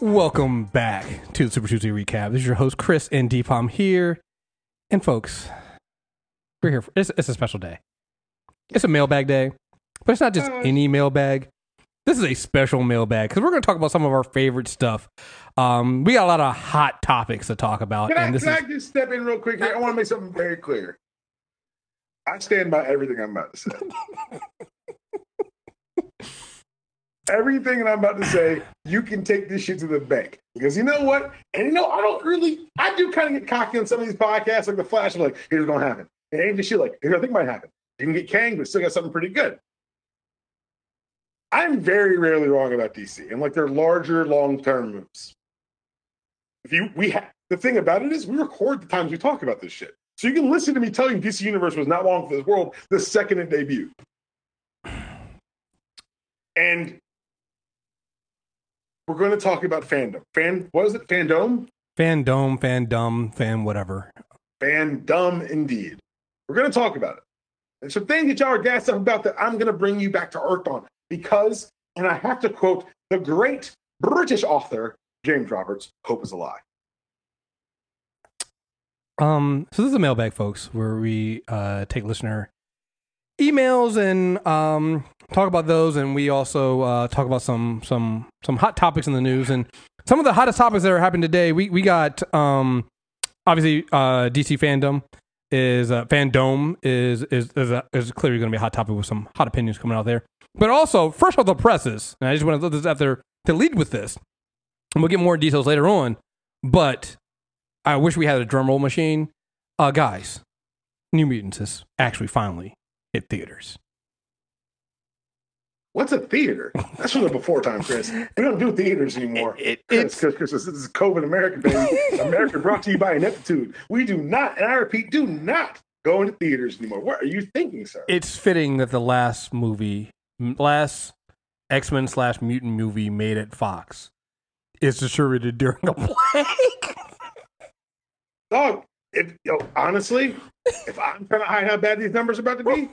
Welcome back to the Super Tuesday recap. This is your host Kriss and Dpalm here, and folks, we're here. For, it's, it's a special day. It's a mailbag day, but it's not just any mailbag. This is a special mailbag because we're going to talk about some of our favorite stuff. Um, we got a lot of hot topics to talk about, Can, I, and this can is I just step in real quick here? I want to make something very clear. I stand by everything I'm about to say. everything that I'm about to say, you can take this shit to the bank. Because you know what? And you know, I don't really, I do kind of get cocky on some of these podcasts, like the Flash, I'm like, here's what's going to happen. It ain't shit like, here's what I think might happen. You can get Kang, but still got something pretty good. I'm very rarely wrong about DC and like their larger long term moves. If you, we have, the thing about it is we record the times we talk about this shit. So you can listen to me tell you DC Universe was not long for this world the second it debuted. And we're going to talk about fandom. Fan, what is it? Fandom? fandom, fandom, fan whatever. Fandom, indeed. We're going to talk about it. And some things that y'all are gassed up about that I'm going to bring you back to earth on because, and I have to quote the great British author James Roberts, "Hope is a lie." Um, so this is a mailbag, folks, where we uh, take listener emails and um, talk about those, and we also uh, talk about some some some hot topics in the news and some of the hottest topics that are happening today. We we got um, obviously uh, DC FanDome is uh, fandom is is is, uh, is clearly going to be a hot topic with some hot opinions coming out there, but also fresh off the presses. And I just want to this out there to lead with this, and we'll get more details later on. But I wish we had a drum roll machine. Uh, guys, New Mutants is actually finally hit theaters. What's a theater? That's from the before time, Kriss. We don't do theaters anymore. It- it- Kriss, Kriss, Kriss, this is COVID America, baby. America brought to you by Ineptitude. We do not, and I repeat, do not go into theaters anymore. What are you thinking, sir? It's fitting that the last movie, last X Men slash mutant movie made at Fox is distributed during a plague. Dog, if, yo, honestly, if I'm trying to hide how bad these numbers are about to be,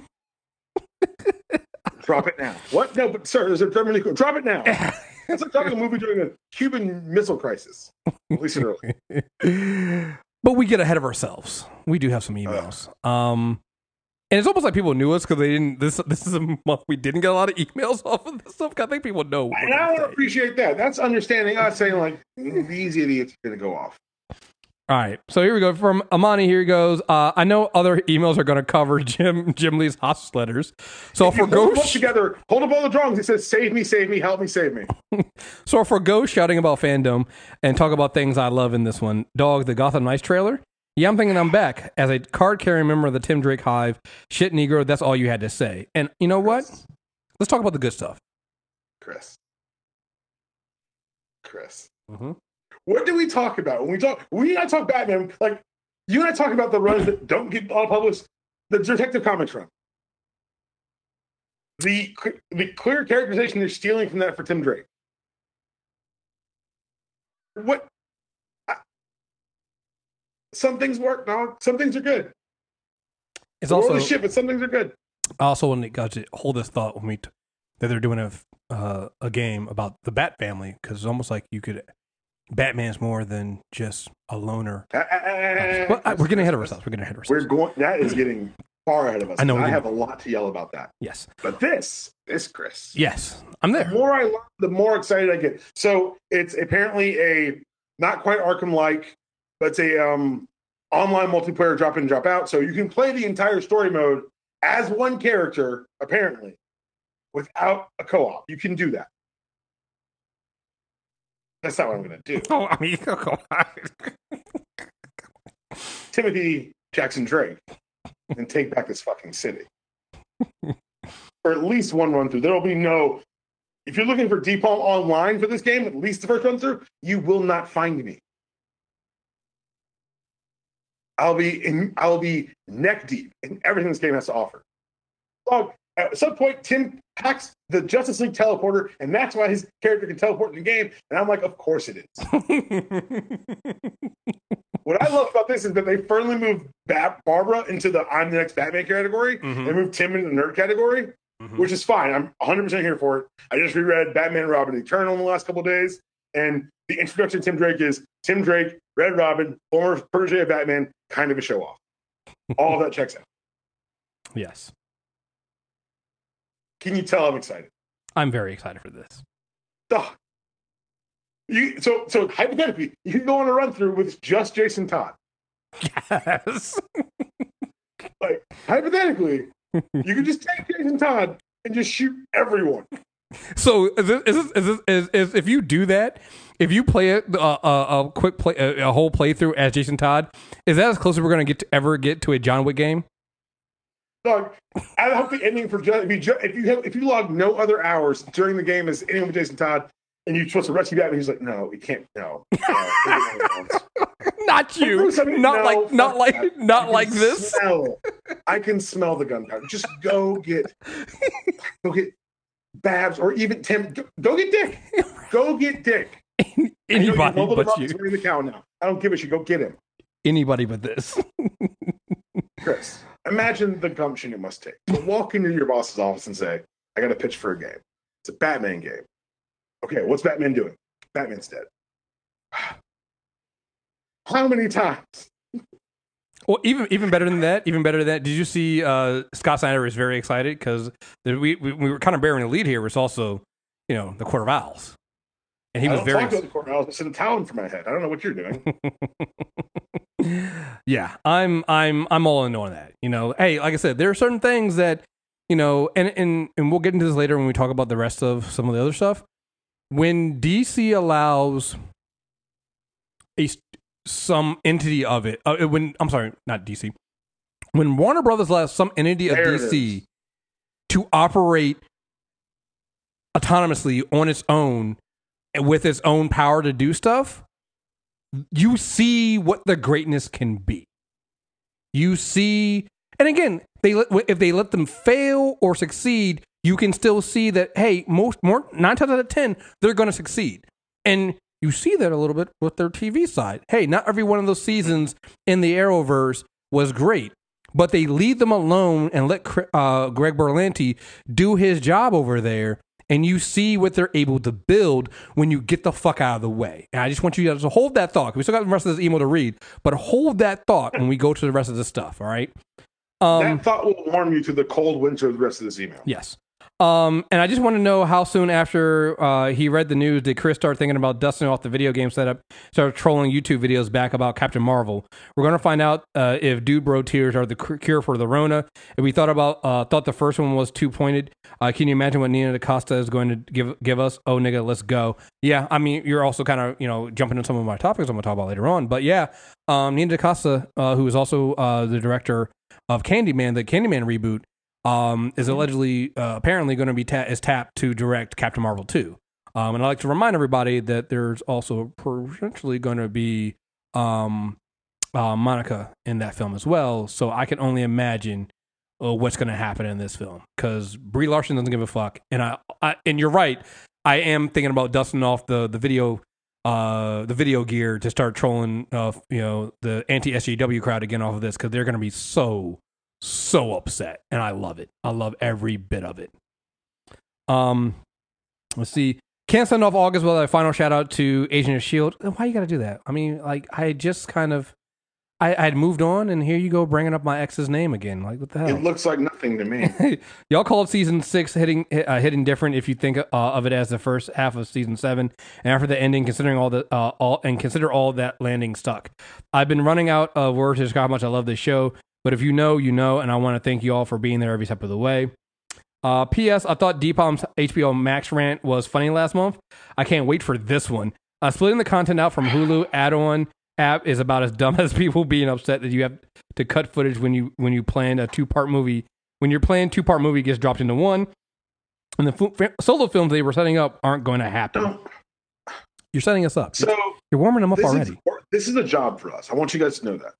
drop it now. What? No, but sir, there's a really. Drop it now. It's like talking a movie during a Cuban Missile Crisis. At least early. but we get ahead of ourselves. We do have some emails. Um, and it's almost like people knew us because they didn't. This this is a month we didn't get a lot of emails off of this stuff. I think people know. And I to appreciate that. That's understanding us saying like these idiots are gonna go off. All right, so here we go from Amani. Here he goes. Uh, I know other emails are going to cover Jim Jim Lee's hospice letters. So If hold them together, hold up all the drawings. He says "Save me, save me, help me, save me." so for go shouting about fandom and talk about things I love in this one. Dog, the Gotham Knights trailer. Yeah, I'm thinking I'm back as a card carrying member of the Tim Drake Hive. Shit, Negro. That's all you had to say. And you know what? Let's talk about the good stuff. Kriss. Kriss. Mm-hmm. What do we talk about when we talk? We and I talk Batman. Like you and I talk about the runs that don't get all published. The Detective Comics run. The the clear characterization they're stealing from that for Tim Drake. What? I- some things work, dog. Some things are good. It's The world also is shit, but some things are good. I also want got to hold this thought when we t- that they're doing a uh, a game about the Bat family because it's almost like you could Batman's more than just a loner. Uh, uh, uh, uh, we're getting ahead of ourselves. We're getting ahead of We're going. That is getting far ahead of us. I know I have a lot to yell about that. yes, But this, this, Kriss. yes, I'm there. The more I learn, the more excited I get. So it's apparently a not quite Arkham like, but it's a um, online multiplayer drop in, drop out. So you can play the entire story mode as one character, apparently, without a co op. You can do that. That's not what I'm going to do. Oh, I mean, come on. Timothy Jackson Drake and take back this fucking city. or at least one run through. There will be no. If you're looking for Dpalm online for this game, at least the first run through, you will not find me. I'll be in. I'll be neck deep in everything this game has to offer. At some point, Tim hacks the Justice League teleporter, and that's why his character can teleport in the game. And I'm like, of course it is. What I love about this is that they firmly move Bat- Barbara into the I'm the next Batman category Mhm. and moved Tim into the nerd category, Mhm. which is fine. I'm 100% here for it. I just reread Batman Robin Eternal in the last couple of days, And the introduction to Tim Drake is Tim Drake, Red Robin, former protege of Batman, kind of a show off. All of that checks out. Yes. Can you tell I'm excited? I'm very excited for this. Duh. You, so, so hypothetically, you can go on a run through with just Jason Todd. Yes. Like hypothetically, you could just take Jason Todd and just shoot everyone. So is this, is, this, is, is, is if you do that, if you play it uh, a, a quick play, a, a whole playthrough as Jason Todd, is that as close as we're going to get to ever get to a John Wick game? Dog, I hope the ending for if you ju- if you have, if you log no other hours during the game as anyone with Jason Todd, and you're supposed to rescue Batman, he's like, no, we can't, no. no. Not you. Bruce, I mean, not no, like not like that. not like this. Smell, I can smell the gunpowder. Just go get, go get Babs or even Tim. Go, go get Dick. Go get Dick. Anybody but you. the cow now. I don't give a shit. Go get him, Anybody but this. Kriss. Imagine the gumption it must take to walk into your boss's office and say, "I got a pitch for a game. It's a Batman game. Okay, what's Batman doing? Batman's dead. How many times? Well, even even better than that, even better than that. Did you see uh, Scott Snyder is very excited because we, we we were kind of bearing the lead here. Was also, you know, the of Owls, and he I was very talk about the court. I was sitting talon for my head. I don't know what you're doing. yeah, I'm I'm I'm all in on that. You know, hey, like I said, there are certain things that you know, and and and we'll get into this later when we talk about the rest of some of the other stuff. When DC allows a some entity of it, uh, when I'm sorry, not DC, when Warner Brothers allows some entity of There it DC to operate autonomously on its own and with its own power to do stuff, you see what the greatness can be. You see, and again, they if they let them fail or succeed, you can still see that hey, most more nine times out of ten, they're going to succeed, and you see that a little bit with their TV side. Hey, not every one of those seasons in the Arrowverse was great, but they leave them alone and let uh, Greg Berlanti do his job over there. And you see what they're able to build when you get the fuck out of the way. And I just want you guys to hold that thought. We still got the rest of this email to read, but hold that thought when we go to the rest of the stuff. All right. Um, that thought will warm you to the cold winter of the rest of this email. Yes. Um, and I just want to know how soon after uh, he read the news did Kriss start thinking about dusting off the video game setup, started trolling YouTube videos back about Captain Marvel. We're going to find out uh, if dude bro tears are the cure for the Rona. If we thought about uh, thought the first one was too pointed, uh, can you imagine what Nina DaCosta is going to give give us? Oh nigga, let's go. Yeah, I mean you're also kind of you know jumping into some of my topics I'm going to talk about later on, but yeah, um, Nina DaCosta, uh, who is also uh, the director of Candyman, the Candyman reboot um, is allegedly uh, apparently going to be ta- is tapped to direct Captain Marvel two. Um, and I like to remind everybody that there's also potentially going to be um, uh, Monica in that film as well. So I can only imagine uh, what's going to happen in this film because Brie Larson doesn't give a fuck. And I, I and you're right. I am thinking about dusting off the the video. Uh, the video gear to start trolling, uh, you know, the anti SJW crowd again off of this because they're going to be so so upset and I love it. I love every bit of it. Um let's see. Can't send off August without a final shout out to Agent of Shield. Why you gotta do that? I mean, like I just kind of I I had moved on and here you go bringing up my ex's name again. Like what the hell? It looks like nothing to me. Y'all call it season six hitting uh, hitting different if you think uh, of it as the first half of season seven, and after the ending, considering all the uh, all and consider all that landing stuck. I've been running out of words to describe how much I love this show, but if you know, you know, and I want to thank you all for being there every step of the way. Uh, P.S. I thought Dpalm's HBO Max rant was funny last month. I can't wait for this one. Uh, splitting the content out from Hulu add-on app is about as dumb as people being upset that you have to cut footage when you when you plan a two-part movie when your planned two-part movie gets dropped into one and the f- solo films they were setting up aren't going to happen you're setting us up So you're warming them up already is, this is a job for us. I want you guys to know that.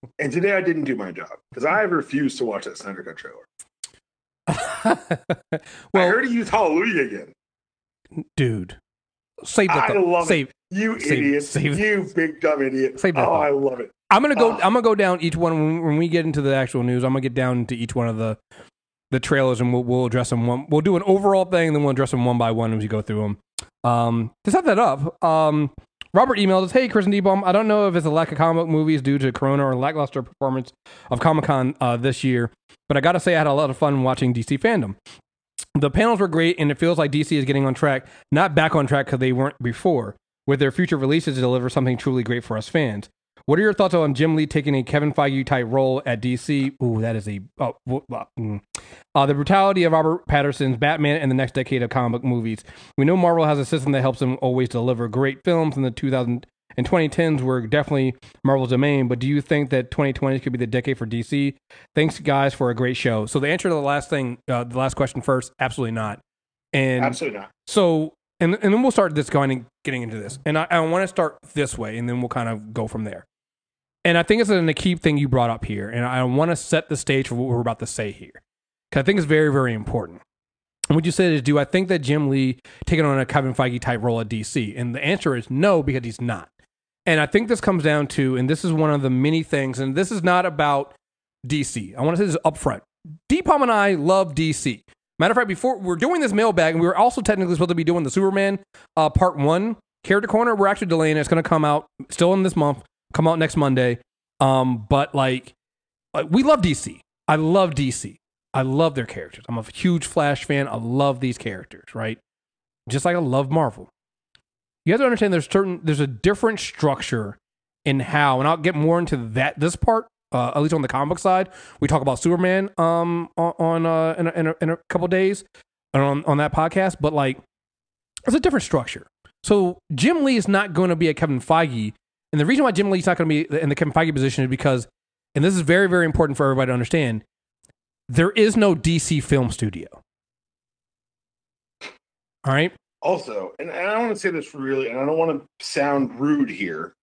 And today I didn't do my job because I have refused to watch that Snyder Cut trailer. I well heard he used Hallelujah again. dude save the I love save You Save- idiot. save- you big dumb idiot. Save that oh, thought. I love it. I'm gonna go. Oh. I'm gonna go down each one when, when we get into the actual news. I'm gonna get down to each one of the the trailers and we'll we'll address them one. We'll do an overall thing, and then we'll address them one by one as we go through them. Um, to set that up, um, Robert emailed us, "Hey, Kriss and Dpalm, I don't know if it's a lack of comic book movies due to Corona or lackluster performance of Comic Con uh, this year, but I got to say I had a lot of fun watching DC FanDome. The panels were great, and it feels like DC is getting on track, not back on track because they weren't before, with their future releases to deliver something truly great for us fans. What are your thoughts on Jim Lee taking a Kevin Feige type role at DC? Ooh, that is a oh, mm. uh, the brutality of Robert Pattinson's Batman and the next decade of comic book movies. We know Marvel has a system that helps them always deliver great films. In the 2000 and 2010s were definitely Marvel's domain, but do you think that 2020 could be the decade for DC? Thanks, guys, for a great show. So the answer to the last thing, uh, the last question first, absolutely not. And absolutely not. So and and then we'll start this going and getting into this. And I, I want to start this way, and then we'll kind of go from there. And I think it's an key thing you brought up here, and I want to set the stage for what we're about to say here, because I think it's very, very important. And what you said is, do I think that Jim Lee taking on a Kevin Feige type role at DC? And the answer is no, because he's not. And I think this comes down to, and this is one of the many things, and this is not about DC. I want to say this up front. Dpalm and I love DC. Matter of fact, before we're doing this mailbag, and we were also technically supposed to be doing the Superman uh, Part One character corner. We're actually delaying it. It's going to come out still in this month come out next Monday. Um, but like, we love DC. I love DC. I love their characters. I'm a huge Flash fan. I love these characters, right? Just like I love Marvel. You have to understand there's certain there's a different structure in how, and I'll get more into that this part. Uh, at least on the comic book side, we talk about Superman um on, on uh in a, in a, in a couple days on on that podcast. But like, it's a different structure. So Jim Lee is not going to be a Kevin Feige and the reason why Jim Lee's not going to be in the Kevin Feige position is because, and this is very, very important for everybody to understand, there is no DC film studio. All right. Also, and I want to say this really, and I don't want to sound rude here.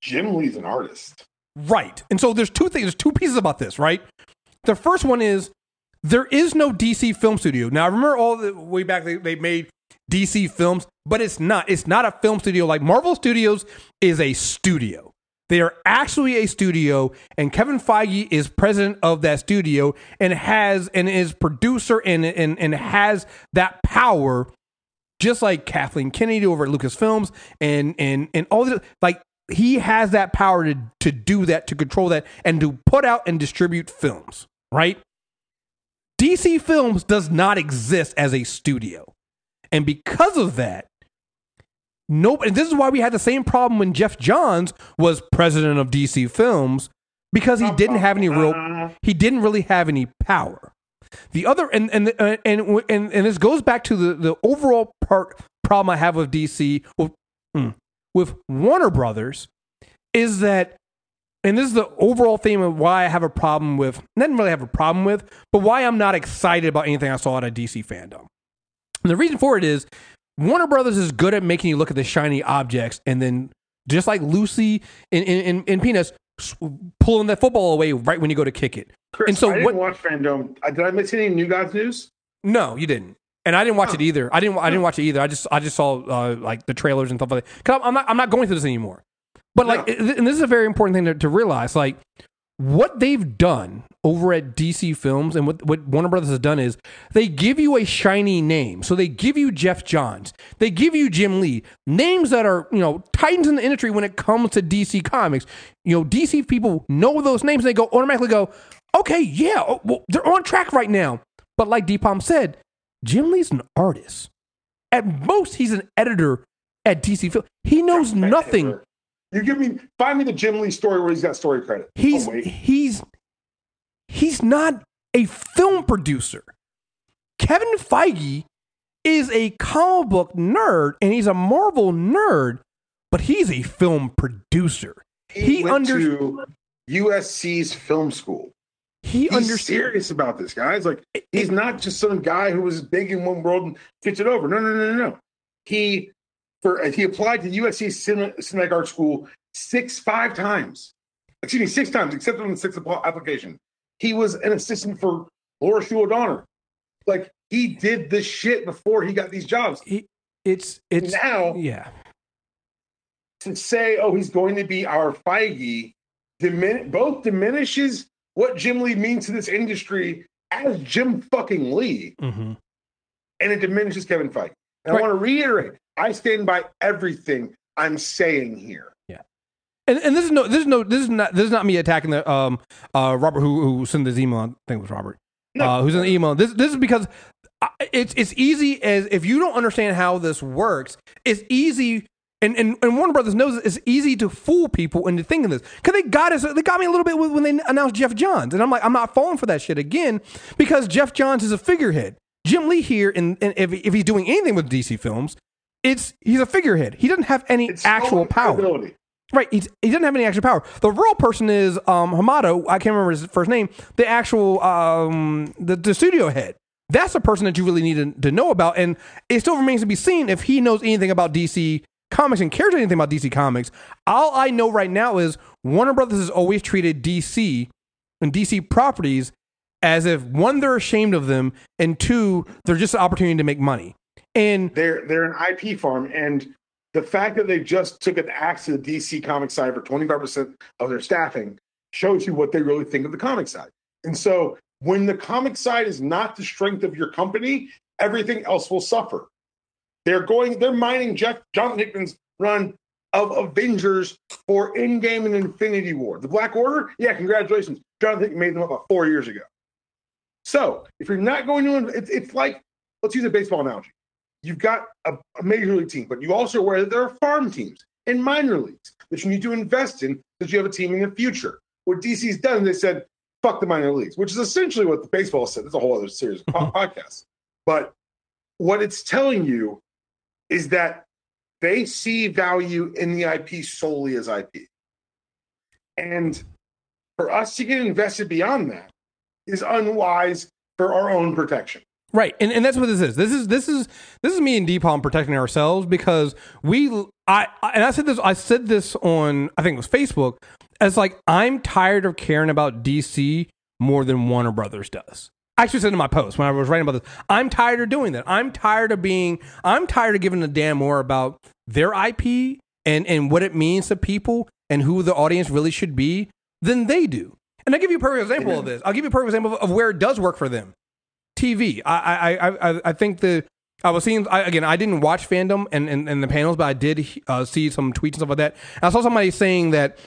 Jim Lee's an artist. Right. And so there's two things, there's two pieces about this, right? The first one is there is no DC film studio. Now, I remember all the way back they, they made DC films, but it's not. It's not a film studio like Marvel Studios is a studio. They are actually a studio, and Kevin Feige is president of that studio and has and is producer and and, and has that power, just like Kathleen Kennedy over at Lucasfilms and and and all this. Like he has that power to to do that, to control that, and to put out and distribute films. Right? DC Films does not exist as a studio. And because of that, nope. And this is why we had the same problem when Geoff Johns was president of DC Films because he didn't have any real, he didn't really have any power. The other, and and uh, and and and this goes back to the the overall part problem I have with DC with, mm, with Warner Brothers is that and this is the overall theme of why I have a problem with, not really have a problem with, but why I'm not excited about anything I saw out of DC FanDome. And the reason for it is Warner Brothers is good at making you look at the shiny objects and then just like Lucy in, in, in, Peanuts, pulling that football away right when you go to kick it. Kriss, and so I didn't what, watch Fandom. Did I miss any New Gods news? No, you didn't. And I didn't watch it either. I didn't. I didn't watch it either. I just I just saw uh, like the trailers and stuff like that. Cause I'm not I'm not going through this anymore. But like, no. and this is a very important thing to, to realize. Like, what they've done over at DC Films and what, what Warner Brothers has done is they give you a shiny name. So they give you Geoff Johns, they give you Jim Lee, names that are, you know, titans in the industry when it comes to DC Comics. You know, DC people know those names and they go automatically go, okay, yeah, oh, well, they're on track right now. But like Dpalm said, Jim Lee's an artist. At most, he's an editor at DC Films. He knows nothing. You give me find me the Jim Lee story where he's got story credit. Oh, he's oh, he's he's not a film producer. Kevin Feige is a comic book nerd and he's a Marvel nerd, but he's a film producer. He, he went under- to USC's film school. He he's under- serious about this, guys. Like he's not just some guy who was big in one world and gets it over. No, no, no, no, no. He for he applied to USC Cinematic Art School six five times. Excuse me, six times, accepted on the sixth application. He was an assistant for Laura Shuler Donner. Like he did this shit before he got these jobs. He, it's it's now yeah. To say, oh, he's going to be our Feige, dimin- both diminishes what Jim Lee means to this industry as Jim fucking Lee, mm-hmm. and it diminishes Kevin Feige. And Right. I want to reiterate, I stand by everything I'm saying here. Yeah. And, and this is no, this is no, this is not, this is not me attacking the um uh Robert who who sent this email. I think it was Robert. No. Uh, who's in the email? This this is because I- it's it's easy as if you don't understand how this works. It's easy. And, and, and Warner Brothers knows it's easy to fool people into thinking this because they got us. They got me a little bit when they announced Geoff Johns, and I'm like, I'm not falling for that shit again because Geoff Johns is a figurehead. Jim Lee here, and, and if, if he's doing anything with DC films, it's he's a figurehead. He doesn't have any It's actual power. Right. He's, he doesn't have any actual power. The real person is um, Hamada. I can't remember his first name. The actual um, the, the studio head. That's the person that you really need to, to know about. And it still remains to be seen if he knows anything about DC Comics and cares anything about DC Comics. All I know right now is Warner Brothers has always treated DC and DC properties as if one, they're ashamed of them, and two, they're just an opportunity to make money. And They're they're an IP farm, and the fact that they just took an axe to the DC comic side for 25% of their staffing shows you what they really think of the comic side. And so when the comic side is not the strength of your company, everything else will suffer. They're going, they're mining Jeff Jonathan Hickman's run of Avengers for Endgame and Infinity War. The Black Order, yeah, congratulations. Jonathan Hickman made them up about four years ago. So if you're not going to, it's, it's like, let's use a baseball analogy you've got a, a major league team, but you also aware that there are farm teams and minor leagues that you need to invest in because you have a team in the future. What DC's done, they said, fuck the minor leagues, which is essentially what the baseball said. That's a whole other series of po- mm-hmm. podcasts. But what it's telling you is that they see value in the IP solely as IP. And for us to get invested beyond that is unwise for our own protection. Right, and, and that's what this is. This is this is this is me and Dpalm protecting ourselves because we I, I and I said this I said this on I think it was Facebook as like I'm tired of caring about DC more than Warner Brothers does. I actually said in my post when I was writing about this, I'm tired of doing that. I'm tired of being I'm tired of giving a damn more about their IP and and what it means to people and who the audience really should be than they do. And I'll give you a perfect example of this. I'll give you a perfect example of, of where it does work for them. TV. I I I I- think the I was seeing I, again. I didn't watch fandom and, and, and the panels, but I did uh, see some tweets and stuff like that. And I saw somebody saying that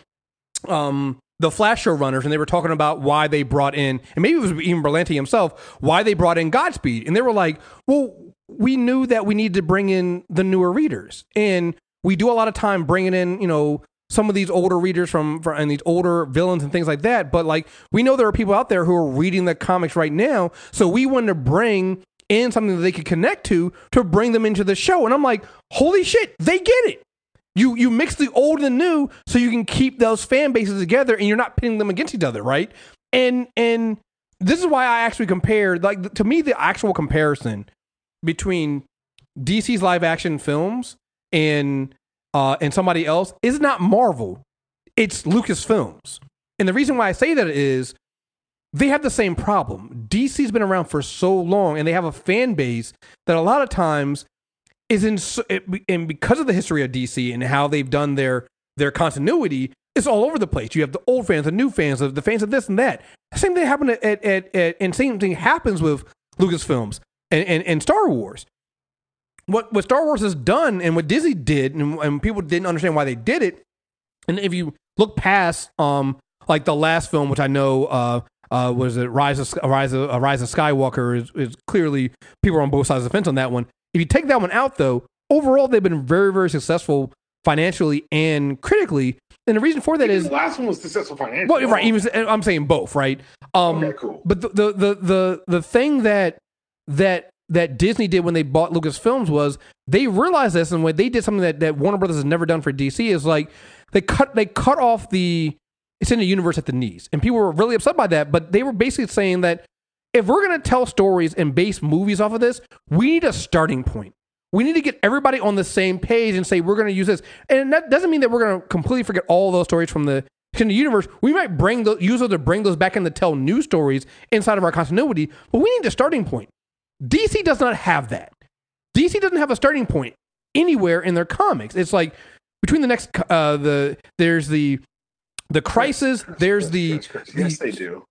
um, the Flash showrunners, and they were talking about why they brought in, and maybe it was even Berlanti himself, why they brought in Godspeed, and they were like, "Well, we knew that we needed to bring in the newer readers, and we do a lot of time bringing in, you know." Some of these older readers from, from and these older villains and things like that, but like we know there are people out there who are reading the comics right now, so we wanted to bring in something that they could connect to to bring them into the show. And I'm like, holy shit, they get it. You you mix the old and the new so you can keep those fan bases together and you're not pitting them against each other, right? And and this is why I actually compared like to me the actual comparison between DC's live action films and uh and somebody else is not Marvel. It's Lucasfilms. And the reason why I say that is they have the same problem. DC's been around for so long and they have a fan base that a lot of times is in and because of the history of DC and how they've done their their continuity, it's all over the place. You have the old fans, the new fans, the fans of this and that. Same thing happened at, at, at, at and same thing happens with Lucasfilms and, and, and Star Wars. What what Star Wars has done and what Disney did, and, and people didn't understand why they did it. And if you look past um like the last film, which I know uh uh was it Rise of Rise of uh, Rise of Skywalker is, is clearly people are on both sides of the fence on that one. If you take that one out though, overall they've been very very successful financially and critically. And the reason for that is the last one was successful financially. well, right. Even, I'm saying both, right? Um, Okay, cool. But the, the the the the thing that that that Disney did when they bought Lucasfilms was they realized this, and when they did something that, that Warner Brothers has never done for DC is like they cut they cut off the it's in the universe at the knees, and people were really upset by that. But they were basically saying that if we're going to tell stories and base movies off of this, we need a starting point. We need to get everybody on the same page and say we're going to use this, and that doesn't mean that we're going to completely forget all those stories from the in the universe. We might bring those use those to bring those back in to tell new stories inside of our continuity, but we need a starting point. DC does not have that. DC doesn't have a starting point anywhere in their comics. It's like between the next uh the there's the the crisis, there's the yes, they do.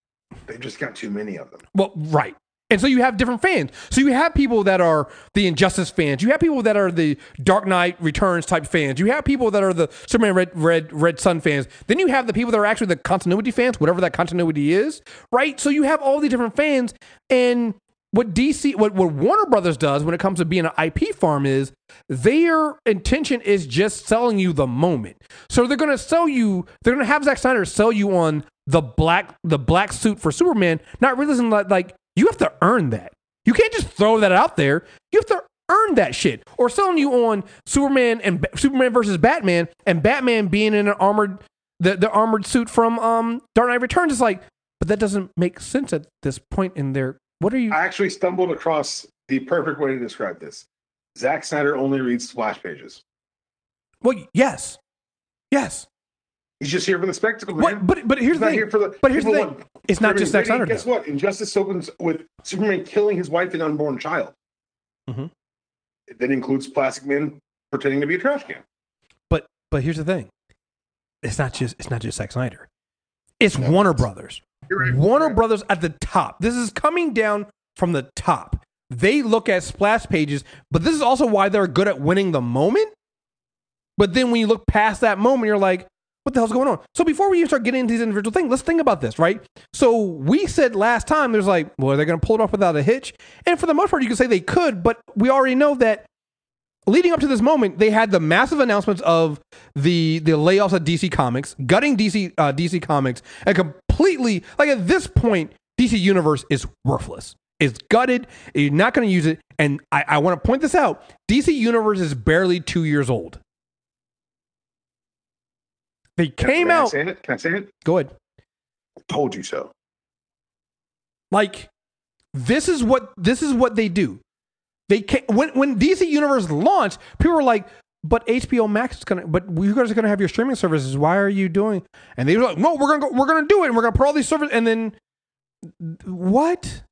They just got too many of them. well, right. And so you have different fans. So you have people that are the Injustice fans. You have people that are the Dark Knight Returns type fans. You have people that are the Superman Red Red Red Sun fans. Then you have the people that are actually the continuity fans, whatever that continuity is, right? So you have all these different fans. And what DC, what, what Warner Brothers does when it comes to being an IP farm is their intention is just selling you the moment. So they're going to sell you, they're going to have Zack Snyder sell you on the black the black suit for Superman, not realizing that like you have to earn that. You can't just throw that out there. You have to earn that shit. Or selling you on Superman and Superman versus Batman, and Batman being in an armored the, the armored suit from um Dark Knight Returns is like, but that doesn't make sense at this point in their. What are you? I actually stumbled across the perfect way to describe this. Zack Snyder only reads splash pages. Well, yes, yes. He's just here for the spectacle. What, but but here's He's the thing. here for the. but here's the thing. want It's not just Zack Snyder. Guess though. what? Injustice opens with Superman killing his wife and unborn child. Mhm. It then includes Plastic Man pretending to be a trash can. But but here's the thing. It's not just it's not just Zack Snyder. It's No, Warner it's- Brothers. Warner. Brothers at the top. This is coming down from the top. They look at splash pages, but this is also why they're good at winning the moment. But then when you look past that moment, you're like, what the hell's going on? So before we even start getting into these individual things, let's think about this, right? So we said last time, there's like, well, they're they going to pull it off without a hitch? And for the most part, you can say they could, but we already know that leading up to this moment, they had the massive announcements of the the layoffs at DC Comics, gutting DC uh, DC Comics, and completely like at this point, DC Universe is worthless. It's gutted. You're not going to use it. And I, I want to point this out: DC Universe is barely two years old. They came Can I out. say it? Can I say it? Go ahead. Told you so. Like this is what this is what they do. They can when when DC Universe launched, people were like, "But HBO Max is gonna, but you guys are gonna have your streaming services. Why are you doing?" And they were like, "No, we're gonna go, we're gonna do it, and we're gonna put all these services." And then what?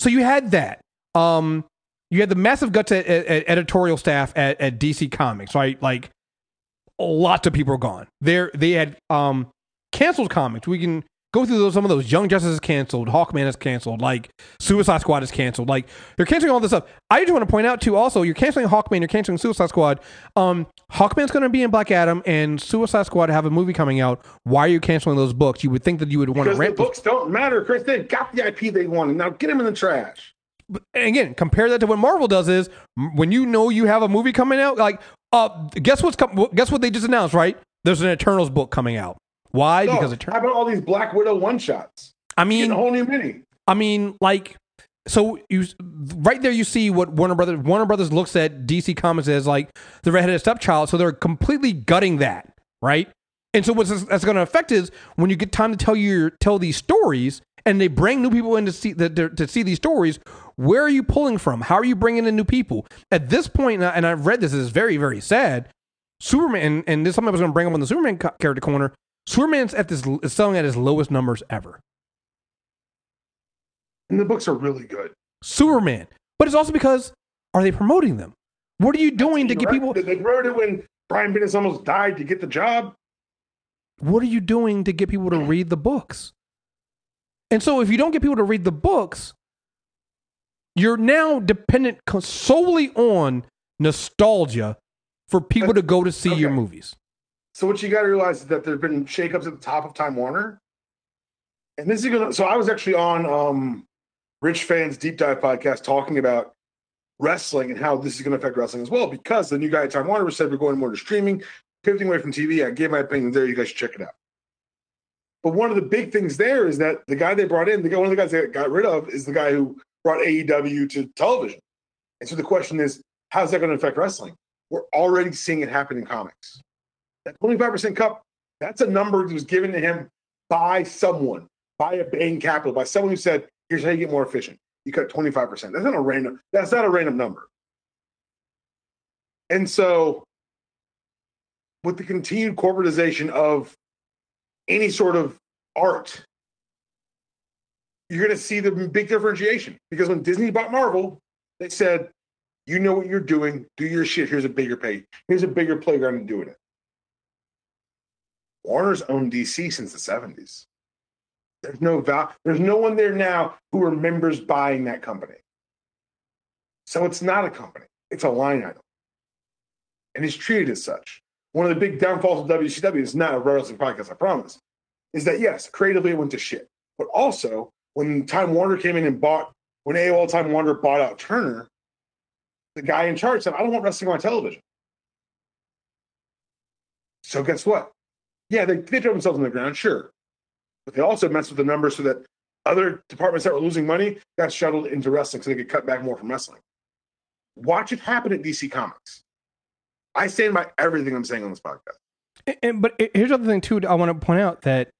So you had that. Um, you had the massive guts at, at, at editorial staff at, at DC Comics, right? Like lots of people are gone. There, they had um canceled comics. We can go through those, some of those. Young Justice is canceled. Hawkman is canceled. Like Suicide Squad is canceled. Like they're canceling all this stuff. I just want to point out too. Also, you're canceling Hawkman. You're canceling Suicide Squad. Um, Hawkman's going to be in Black Adam, and Suicide Squad have a movie coming out. Why are you canceling those books? You would think that you would want to Because the books don't matter, Kriss. They got the IP they wanted. Now get them in the trash. But and again, compare that to what Marvel does. Is when you know you have a movie coming out, like, uh, guess what's com- guess what they just announced, right? There's an Eternals book coming out. Why? No, because how Eternals. about all these Black Widow one shots? I mean, a whole new mini. I mean, like, so you right there, you see what Warner Brothers Warner Brothers looks at DC Comics as like the redheaded stepchild. So they're completely gutting that, right? And so what's that's going to affect is when you get time to tell your tell these stories, and they bring new people in to see the, to, to see these stories. Where are you pulling from? How are you bringing in new people? At this point, and, I, and I've read this, it's very very sad. Superman, and this is something I was going to bring up on the Superman character corner. Superman's at this is selling at his lowest numbers ever. And the books are really good. Superman. But it's also because are they promoting them? What are you doing to get Right? people? They wrote it when Brian Bendis almost died to get the job. What are you doing to get people to read the books? And so if you don't get people to read the books, you're now dependent solely on nostalgia for people to go to see your movies. So what you got to realize is that there've been shakeups at the top of Time Warner, and this is gonna. So I was actually on um, Rich Fans Deep Dive podcast talking about wrestling and how this is going to affect wrestling as well because the new guy at Time Warner said we're going more to streaming, pivoting away from TV. I gave my opinion there. You guys should check it out. But one of the big things there is that the guy they brought in, the guy, one of the guys they got rid of, is the guy who brought AEW to television. And so the question is, how's that going to affect wrestling? We're already seeing it happen in comics. That 25% cup, that's a number that was given to him by someone, by a Bain Capital, by someone who said, here's how you get more efficient. You cut 25%. That's not a random, that's not a random number. And so with the continued corporatization of any sort of art, you're going to see the big differentiation. Because when Disney bought Marvel, they said, you know what you're doing, do your shit. Here's a bigger pay. Here's a bigger playground to do it. Warner's owned DC since the 70s. There's no val- There's no one there now who remembers buying that company. So it's not a company. It's a line item, and it's treated as such. One of the big downfalls of WCW is not a wrestling podcast. I promise. Is that yes, creatively it went to shit, but also when Time Warner came in and bought when AOL Time Warner bought out Turner, the guy in charge said, "I don't want wrestling on television." So guess what? Yeah, they, they drove themselves on the ground, sure. But they also messed with the numbers so that other departments that were losing money got shuttled into wrestling so they could cut back more from wrestling. Watch it happen at DC Comics. I stand by everything I'm saying on this podcast. And, and- but here's the other thing too. I want to point out that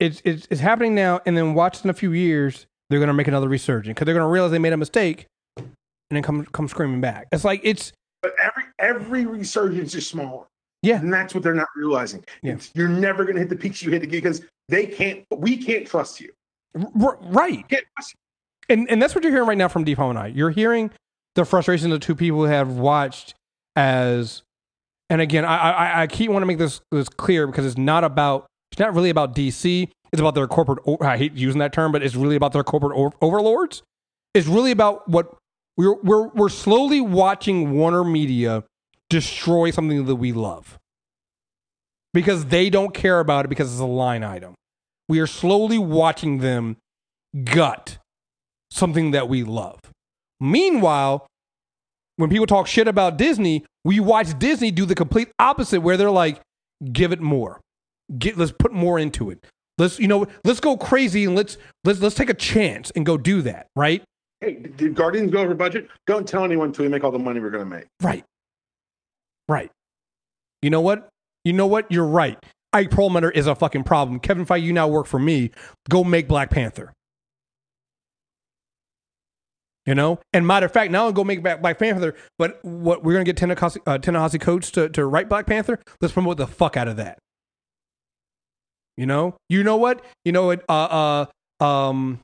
it's it's, it's happening now, and then watch in a few years they're going to make another resurgence because they're going to realize they made a mistake, and then come come screaming back. It's like it's But every every resurgence is smaller. Yeah. And that's what they're not realizing. Yeah. It's- you're never going to hit the peaks you hit again because they can't, we can't trust you. r- right. Trust you. and and that's what you're hearing right now from Dpalm and I. You're hearing the frustration of the two people who have watched as, and again, I I, I keep want to make this this clear because it's not about it's not really about DC. It's about their corporate. I hate using that term, but it's really about their corporate o- overlords. It's really about what we're we're we're slowly watching Warner Media destroy something that we love because they don't care about it because it's a line item. We are slowly watching them gut something that we love. Meanwhile, when people talk shit about Disney, we watch Disney do the complete opposite where they're like, give it more. Get let's put more into it. Let's you know, let's go crazy and let's let's let's take a chance and go do that, right? Hey, did Guardians go over budget? Don't tell anyone until we make all the money we're going to make. Right. Right. You know what? You know what? You're right. Ike Perlmutter is a fucking problem. Kevin Feige, you now work for me. Go make Black Panther. You know? And matter of fact, now I'll go make Black Panther, but what we're gonna get Ta-Nehisi uh, Coates to, to write Black Panther. Let's promote the fuck out of that. You know? You know what? You know what? Uh uh um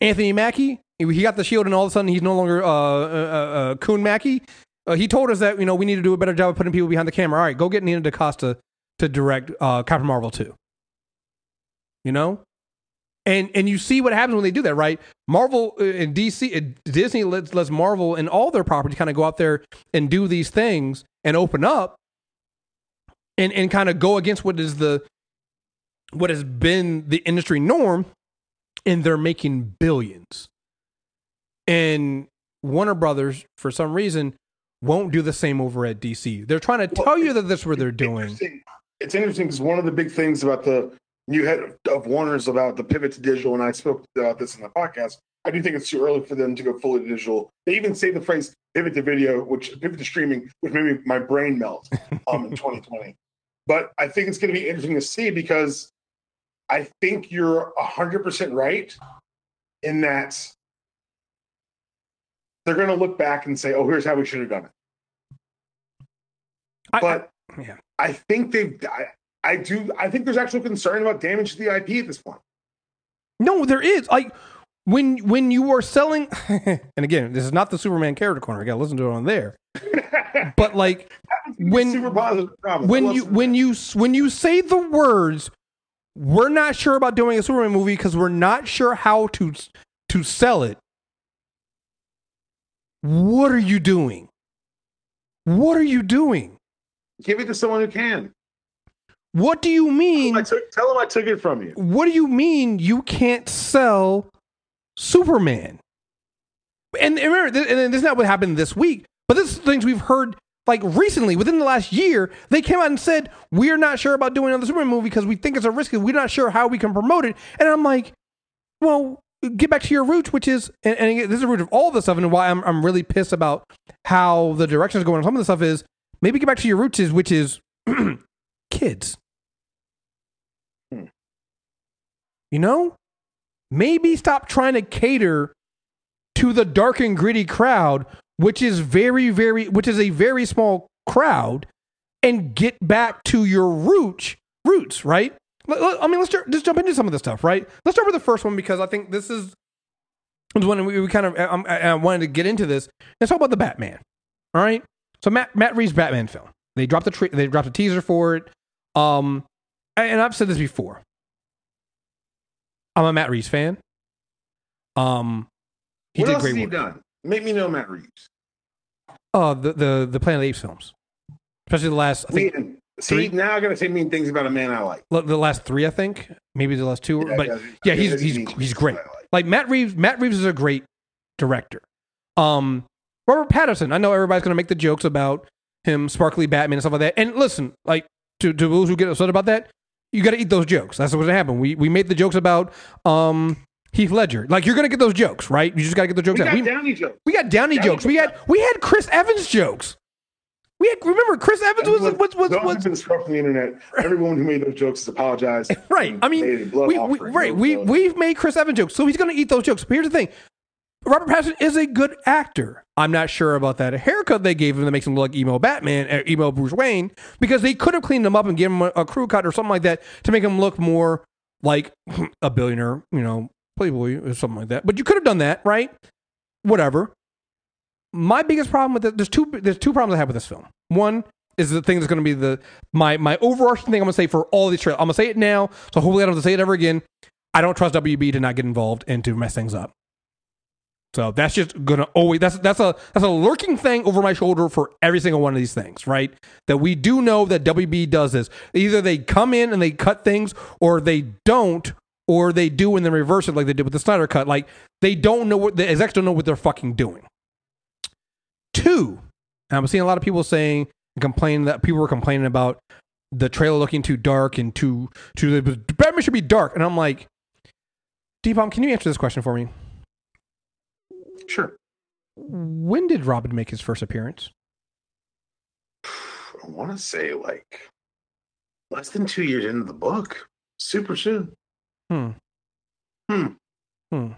Anthony Mackie, he got the shield and all of a sudden he's no longer uh uh, uh, uh Coon Mackie. Uh, he told us that you know we need to do a better job of putting people behind the camera. All right, go get Nina DaCosta to direct uh, Captain Marvel two. You know, and and you see what happens when they do that, right? Marvel uh, and DC, uh, Disney lets lets Marvel and all their properties kind of go out there and do these things and open up, and and kind of go against what is the what has been the industry norm, and they're making billions. And Warner Brothers, for some reason, won't do the same over at DC. They're trying to tell you that that's what they're doing. It's interesting because one of the big things about the new head of Warner's about the pivot to digital, and I spoke about this in the podcast. I do think it's too early for them to go fully digital. They even say the phrase pivot to video, which pivot to streaming, which made me, my brain melt um, in 2020. But I think it's going to be interesting to see because I think you're 100% right in that they're going to look back and say, oh, here's how we should have done it. I- But I- yeah. I think they've. I, I do. I think there's actual concern about damage to the IP at this point. No, there is like when when you are selling, and again, this is not the Superman character corner. I got to listen to it on there. But like when super positive promise. When you Superman. when you when you say the words, we're not sure about doing a Superman movie because we're not sure how to to sell it. What are you doing? What are you doing? give it to someone who can. What do you mean? I took, tell them I took it from you. what do you mean you can't sell Superman? And, and remember, th- and this is not what happened this week, but this is things we've heard like recently, within the last year. They came out and said we're not sure about doing another Superman movie because we think it's a risk. We're not sure how we can promote it. And I'm like, well, get back to your roots, which is, and, and again, this is the root of all this stuff, and why I'm I'm really pissed about how the direction is going on. Some of the stuff is maybe get back to your roots, is which is kids. Hmm. You know, maybe stop trying to cater to the dark and gritty crowd, which is very, very, which is a very small crowd, and get back to your roots. Roots, right? I mean, let's just jump into some of this stuff, right? Let's start with the first one because I think this is when we, we kind of um, I, I wanted to get into this. Let's talk about the Batman. All right. So Matt Matt Reeves Batman film. They dropped the they dropped a teaser for it. Um, and I've said this before. I'm a Matt Reeves fan. Um, he what did else great has he work. done? Make me know Matt Reeves. Oh, the the the Planet of the Apes films, especially the last. I think see, three- now I'm gonna say mean things about a man I like. the last three. I think maybe the last two. but yeah, yeah, he's he's he's great. Like. Like Matt Reeves. Matt Reeves is a great director. Um, Robert Pattinson. I know everybody's gonna make the jokes about him, sparkly Batman and stuff like that. And listen, like to to those who get upset about that, you got to eat those jokes. That's what's gonna happen. We we made the jokes about um Heath Ledger. Like you're gonna get those jokes, right? You just got to get the jokes We out. got We, Downey jokes. we got Downey Downey jokes. We had we had Chris Evans jokes. We had remember Chris Evans was was was, was, been scrubbed from the internet. Every woman who made those jokes has apologized. Right. I mean, we, we, right. We So- we've made Chris Evans jokes, so he's going to eat those jokes. But here's the thing: Robert Pattinson is a good actor. I'm not sure about that A haircut they gave him that makes him look like emo Batman, uh, emo Bruce Wayne, because they could have cleaned him up and given him a, a crew cut or something like that to make him look more like a billionaire, you know, playboy or something like that. But you could have done that, right? Whatever. My biggest problem with it, there's two there's two problems I have with this film. One is the thing that's going to be the my my overarching thing I'm going to say for all these trailers. I'm going to say it now, so hopefully I don't have to say it ever again. I don't trust WB to not get involved and to mess things up. So that's just gonna always that's that's a that's a lurking thing over my shoulder for every single one of these things, right? That we do know that WB does this. Either they come in and they cut things, or they don't, or they do and then reverse it like they did with the Snyder cut. Like they don't know what the execs don't know what they're fucking doing. Two, and I'm seeing a lot of people saying and complaining that people were complaining about the trailer looking too dark and too too Batman should be dark, and I'm like, Dpalm, can you answer this question for me? Sure. When did Robin make his first appearance? I want to say like less than two years into the book. Super soon. Hmm. Hmm. Hmm.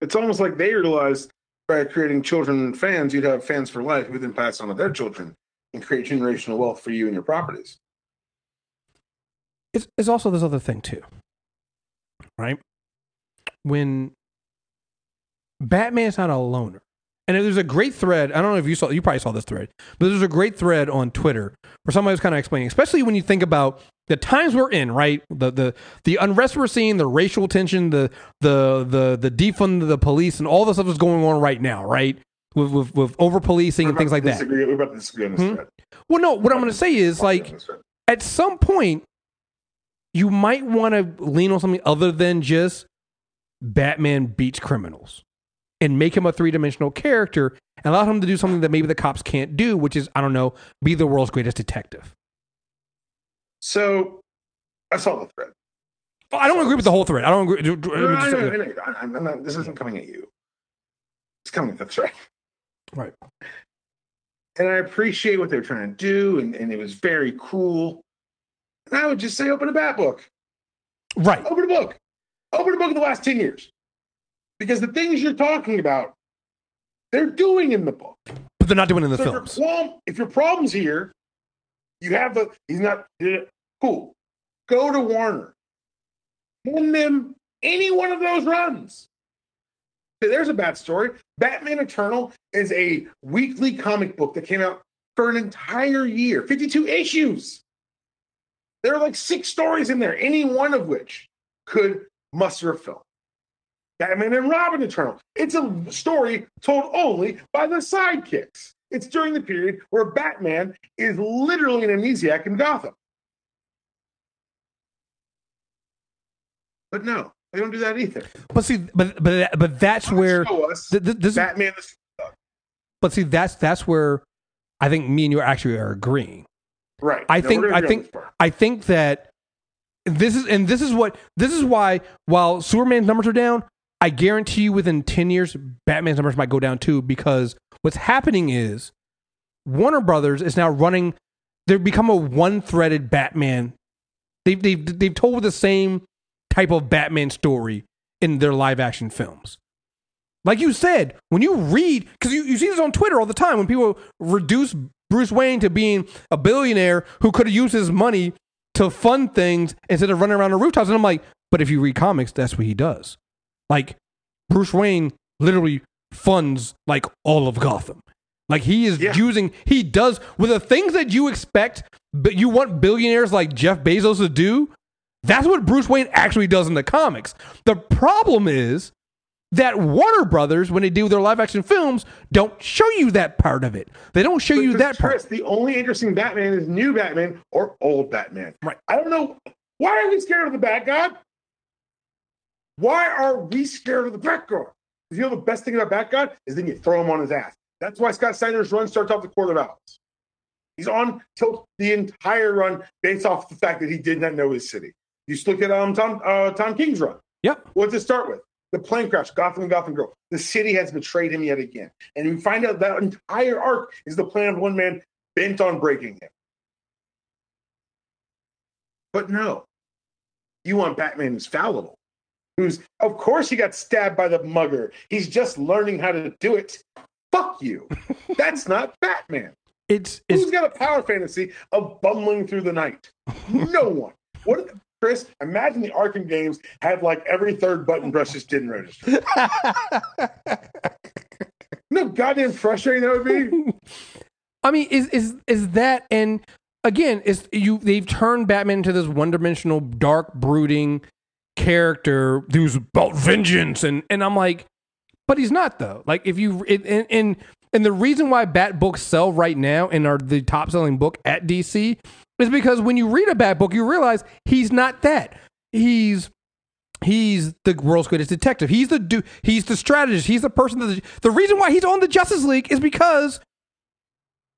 It's almost like they realized by creating children and fans, you'd have fans for life who then pass on to their children and create generational wealth for you and your properties. It's, it's also this other thing too, right? When Batman's not a loner, and there's a great thread. I don't know if you saw, you probably saw this thread, but there's a great thread on Twitter where somebody was kind of explaining, especially when you think about the times we're in, right? The the the unrest we're seeing, the racial tension, the the the the defund of the police, and all the stuff that's going on right now, right? With with, with over policing and things like that. We're about to disagree on this Hmm? thread. Well, no, what I'm going to say is like at some point you might want to lean on something other than just Batman beats criminals and make him a three-dimensional character and allow him to do something that maybe the cops can't do, which is I don't know, be the world's greatest detective. So I saw the thread. I don't agree with the whole thread. I don't agree. No, no, I know, I know. I'm, I'm not, this isn't coming at you. It's coming at the thread. Right. And I appreciate what they're trying to do, and, and it was very cool. And I would just say, open a bat book. Right. Open a book. Open a book of the last 10 years. Because the things you're talking about, they're doing in the book. But they're not doing in the So if your, films. if your problem's here, you have the, he's not, cool. Go to Warner. Send them any one of those runs. There's a bad story. Batman Eternal is a weekly comic book that came out for an entire year, 52 issues. There are like six stories in there, any one of which could muster a film. Batman and Robin Eternal. It's a story told only by the sidekicks. It's during the period where Batman is literally an amnesiac in Gotham. But no, they don't do that either. But see, but but but that's where th- th- this. Batman. The, But see, that's that's where I think me and you actually are agreeing. right. I No, think- I think- I think that this is and this is what this is why while Superman's numbers are down, I guarantee you within 10 years Batman's numbers might go down too because what's happening is Warner Brothers is now running they've become a one-threaded Batman. They've they've they've told the same type of Batman story in their live action films. Like you said, when you read, because you, you see this on Twitter all the time, when people reduce Bruce Wayne to being a billionaire who could have used his money to fund things instead of running around the rooftops. And I'm like, but if you read comics, that's what he does. Like, Bruce Wayne literally funds like all of Gotham. Like he is Yeah. using, he does with the things that you expect, but you want billionaires like Jeff Bezos to do. That's what Bruce Wayne actually does in the comics. The problem is that Warner Brothers, when they do their live action films, don't show you that part of it. They don't show you that Kriss, part. the only interesting Batman is new Batman or old Batman. Right. I don't know. Why are we scared of the bad guy? Why are we scared of the bad guy? You know the best thing about guy is then you throw him on his ass. That's why Scott Snyder's run starts off the Court of Owls. He's on tilt the entire run based off the fact that he did not know his city. You just look at um, Tom uh, Tom King's run. Yep. What does it start with? The plane crash, Gotham and Gotham Girl. The city has betrayed him yet again. And you find out that entire arc is the plan of one man bent on breaking him. But no, you want Batman who's fallible, who's, of course, he got stabbed by the mugger. He's just learning how to do it. Fuck you. That's not Batman. It's it's Who's got a power fantasy of bumbling through the night? No one. What Kriss, imagine the Arkham games had like every third button press just didn't register. no goddamn frustrating that would be. I mean, is is is that and again, is you they've turned Batman into this one dimensional, dark, brooding character who's about vengeance, and and I'm like, but he's not though. Like if you and and and the reason why Bat books sell right now and are the top selling book at DC is because when you read a Bat book, you realize he's not that. He's He's the world's greatest detective. He's the du- he's the strategist. He's the person that the, the reason why he's on the Justice League is because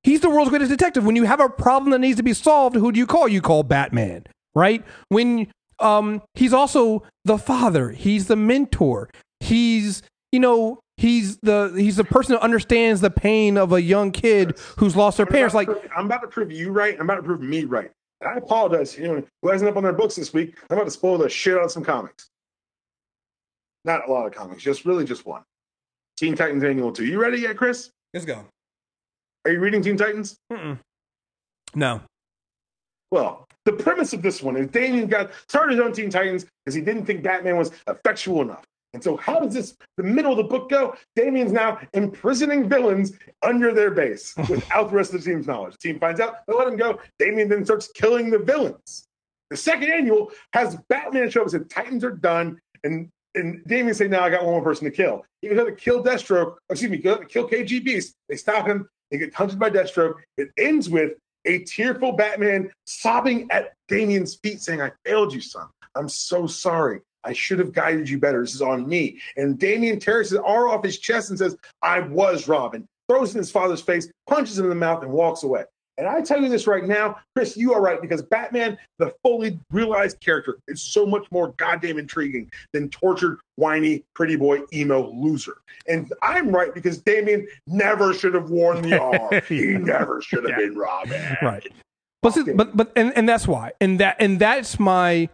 he's the world's greatest detective. When you have a problem that needs to be solved, who do you call? You call Batman, right? When um he's also the father, he's the mentor. He's you know, he's the he's the person who understands the pain of a young kid who's lost their I'm parents like prove- I'm about to prove you right. I'm about to prove me right. And I apologize. You know, who hasn't up on their books this week? I'm about to spoil the shit out of some comics. Not a lot of comics, just really just one. Teen Titans Annual Two. You ready yet, Kriss? let's go. Are you reading Teen Titans? Mm-mm. No. Well, the premise of this one is Damian got started his own Teen Titans because he didn't think Batman was effectual enough. And so, how does this the middle of the book go? Damian's now imprisoning villains under their base without the rest of the team's knowledge. The team finds out, they let him go. Damian then starts killing the villains. The second annual has Batman show up and say, Titans are done. And and Damian say, now I got one more person to kill. He goes out to kill Deathstroke, excuse me, go to kill KGBeast. They stop him. They get hunted by Deathstroke. It ends with a tearful Batman sobbing at Damian's feet, saying, I failed you, son. I'm so sorry. I should have guided you better. This is on me. And Damian tears his arm off his chest and says, I was Robin. Throws in his father's face, punches him in the mouth, and walks away. And I tell you this right now, Kriss, you are right because Batman, the fully realized character, is so much more goddamn intriguing than tortured, whiny, pretty boy, emo loser. And I'm right because Damian never should have worn the R. He never should have Yeah. been Robin. Right. But see, but but and, and that's why. And that and that's my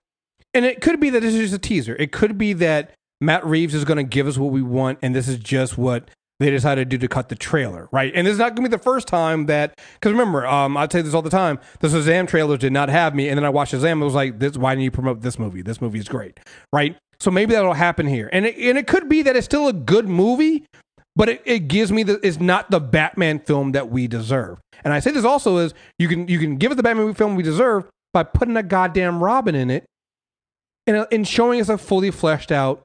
and it could be that this is just a teaser. It could be that Matt Reeves is going to give us what we want and this is just what they decided to do to cut the trailer, right? And this is not going to be the first time that because remember, um, I say this all the time. The Shazam trailers did not have me, and then I watched Shazam. and was like, "This why didn't you promote this movie? This movie is great, right?" So maybe that'll happen here, and it, and it could be that it's still a good movie, but it, it gives me the it's not the Batman film that we deserve. And I say this also is you can you can give us the Batman film we deserve by putting a goddamn Robin in it, and and showing us a fully fleshed out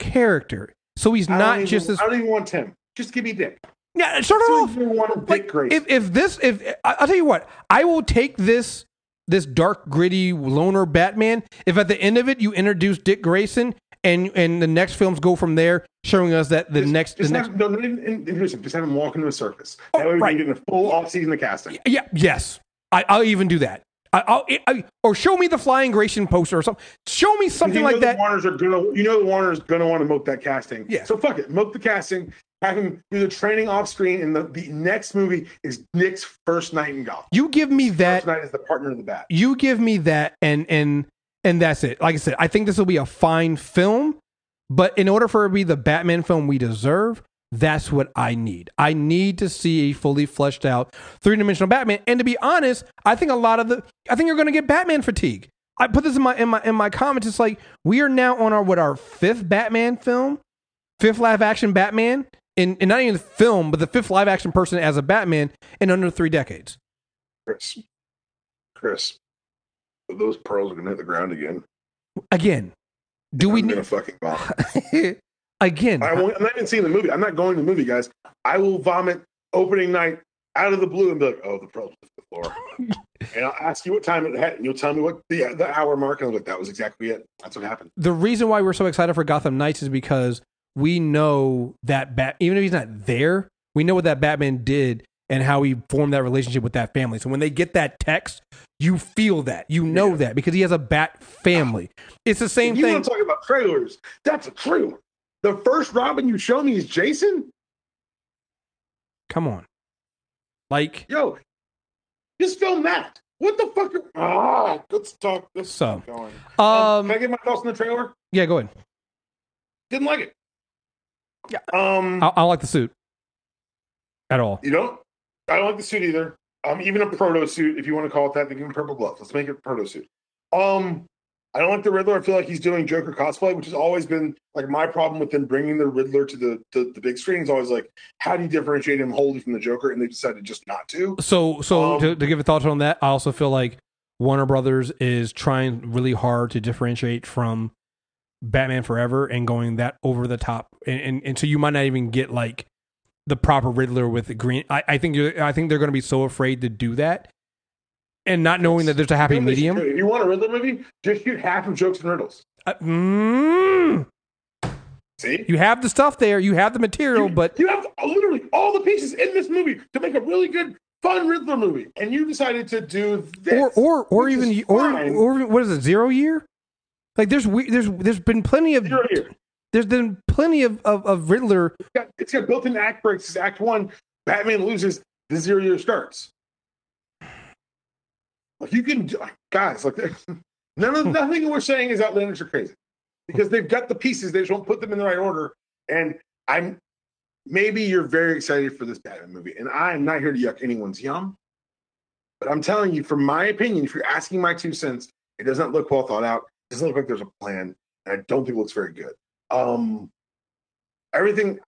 character. So he's not even- just this. I don't even want Tim. Just give me Dick. Yeah, start don't off. want Dick Like Grayson. if if this if I'll tell you what, I will take this this dark gritty loner Batman. If at the end of it you introduce Dick Grayson and and the next films go from there, showing us that the Just- next just the have, next no, not even introduce him. Just have him walk into the circus. Oh, that way we right. can get a full off season of casting. yeah yes I, I'll even do that. I, I'll I, or show me the flying Grayson poster or something. Show me something like that. Warners are gonna, you know, the Warner's gonna want to milk that casting. Yeah. So fuck it, milk the casting. Have him do the training off screen, and the, the next movie is Nick's first night in golf. You give me that First night is the partner of the bat. you give me that and and and that's it. Like i said i think this will be a fine film but in order for it to be the batman film we deserve that's what i need. I need to see a fully fleshed out three-dimensional batman. And to be honest i think a lot of the i think you're going to get batman fatigue. I put this in my in my in my comments. It's like we are now on our what our fifth batman film? Fifth live action batman in, in not even the film but the fifth live action person as a batman in under three decades Kriss, Kriss, those pearls are gonna hit the ground again. Again, do we I'm need gonna fucking vomit. again? I won't, I'm not even seeing the movie. I'm not going to the movie, guys. I will vomit opening night out of the blue and be like, "Oh, the pearls hit the floor," and I'll ask you what time it had, and you'll tell me what the the hour mark. And I'm like, "That was exactly it. That's what happened." the reason why we're so excited for Gotham Knights is because we know that Bat, even if he's not there, we know what that Batman did and how he formed that relationship with that family. So when they get that text, you feel that, you know Yeah. that because he has a Bat family. It's the same you thing. want to talk about trailers? That's a trailer. The first Robin you show me is Jason. Come on, like Yo, just film that. What the fuck? Are, ah, let's talk. Let's So, going. um, can I get my thoughts on the trailer? yeah, go ahead. Didn't like it. Yeah. Um. I, I don't like the suit at all. You don't? I don't like the suit either. Um, even a proto suit, if you want to call it that, they give him purple gloves. Let's make it a proto suit. Um, I don't like the Riddler. I feel like he's doing Joker cosplay, which has always been like my problem with them bringing the Riddler to the the, the big screen. Is always like, how do you differentiate him wholly from the Joker? And they decided just not to. So, so Um, to, to give a thought on that, I also feel like Warner Brothers is trying really hard to differentiate from Batman Forever and going that over the top, and and, and so you might not even get like the proper Riddler with the green. I, I think you're, I think they're going to be so afraid to do that, and not knowing that there's a happy You know what they should medium. If you want a Riddler movie, just shoot half of jokes and riddles. Uh, mm, See, you have the stuff there, you have the material, you, but you have literally all the pieces in this movie to make a really good, fun Riddler movie, and you decided to do this, or or or even is or or what is it zero year? Like there's we- there's there's been plenty of year. there's been plenty of, of, of Riddler It's got, it's got built-in act breaks. It's Act one, Batman loses. The zero year starts. Like you can, guys. Like none of nothing we're saying is outlandish or crazy because they've got the pieces. They just won't put them in the right order. And I'm maybe you're very excited for this Batman movie, and I am not here to yuck anyone's yum. But I'm telling you, from my opinion, if you're asking my two cents, it does not look well thought out. Doesn't look like there's a plan, and I don't think it looks very good. Um, everything,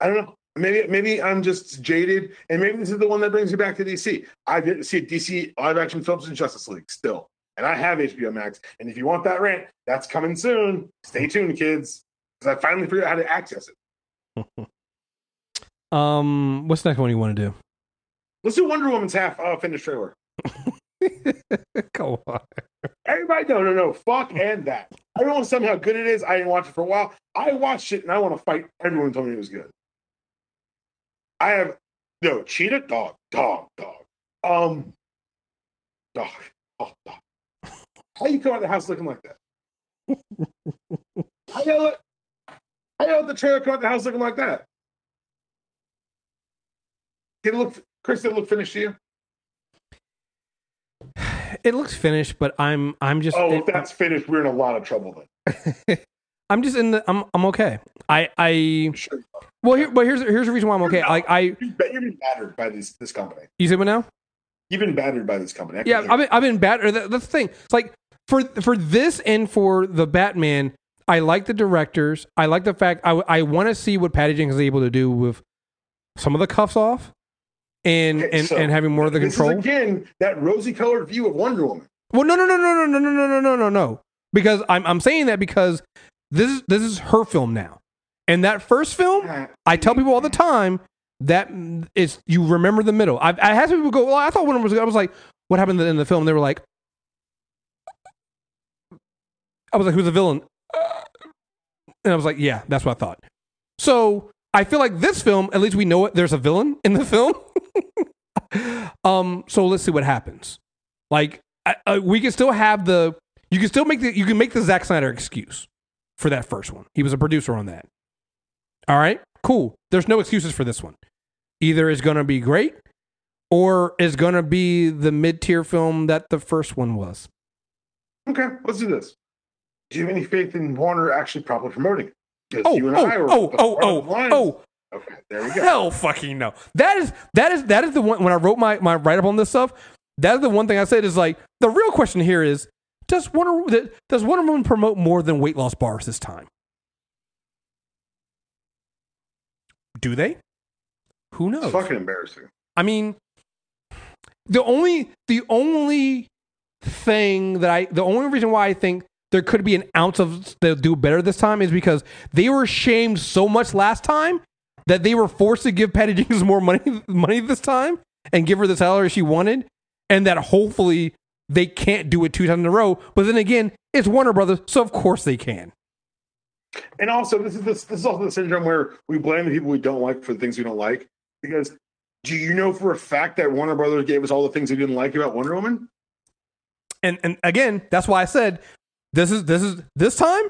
I don't know. Maybe maybe I'm just jaded, and maybe this is the one that brings me back to DC. I didn't see DC live action films in Justice League still, and I have HBO Max. And if you want that rant, that's coming soon. Stay tuned, kids, because I finally figured out how to access it. Um, what's the next one you want to do? Let's do Wonder Woman's half uh, finished trailer. Go on. Everybody, no, no, no, fuck and that. Everyone wants to tell me how good it is. I didn't watch it for a while. I watched it and I want to fight everyone told me it was good. I have no cheetah, dog, dog, dog, um, dog, oh, dog. How you come out of the house looking like that? You let, how you let the trailer come out the house looking like that? Did it look, Kriss? Did it look finished to you? It looks finished, but I'm I'm just Oh, if that's finished, we're in a lot of trouble then. I'm just in the I'm I'm okay. I I Sure. well here but here's here's the reason why I'm okay. Like I You've been, battered by this this company. you say what now? You've been battered by this company. I Yeah, I've been I've been that- That's the thing. It's like for for this and for the Batman, I like the directors. I like the fact I I want to see what Patty Jenkins is able to do with some of the cuffs off, and and so and having more of the this control. is again that rosy colored view of Wonder Woman. Well, no, no, no, no, no, no, no, no, no, no, no, no. Because I'm I'm saying that because this is this is her film now, and that first film, I tell people all the time that is you remember the middle. I I had some people go, well, I thought one was. I was like, what happened in the film? They were like, I was like, who's the villain? And I was like, yeah, that's what I thought. So I feel like this film, at least we know it. There's a villain in the film. um. So let's see what happens. Like I, I, we can still have the. You can still make the. You can make the Zack Snyder excuse for that first one. He was a producer on that. All right, cool. There's no excuses for this one. Either it's going to be great, or it's going to be the mid tier film that the first one was. Okay, let's do this. Do you have any faith in Warner actually properly promoting it? Oh, you and oh, I were oh, oh, oh, of the lines. oh, Okay, there we go. hell, fucking no. That is that is that is the one. When I wrote my my write up on this stuff, that is the one thing I said is like the real question here is does Wonder does Wonder Woman promote more than weight loss bars this time? Do they? Who knows? It's fucking embarrassing. I mean, the only the only thing that I the only reason why I think there could be an ounce of they'll do better this time is because they were shamed so much last time that they were forced to give Patty Jenkins more money money this time and give her the salary she wanted, and that hopefully they can't do it two times in a row. But then again, it's Warner Brothers, so of course they can. And also, this is this, this is also the syndrome where we blame the people we don't like for the things we don't like. Because do you know for a fact that Warner Brothers gave us all the things we didn't like about Wonder Woman? And and again, that's why I said this is this is this time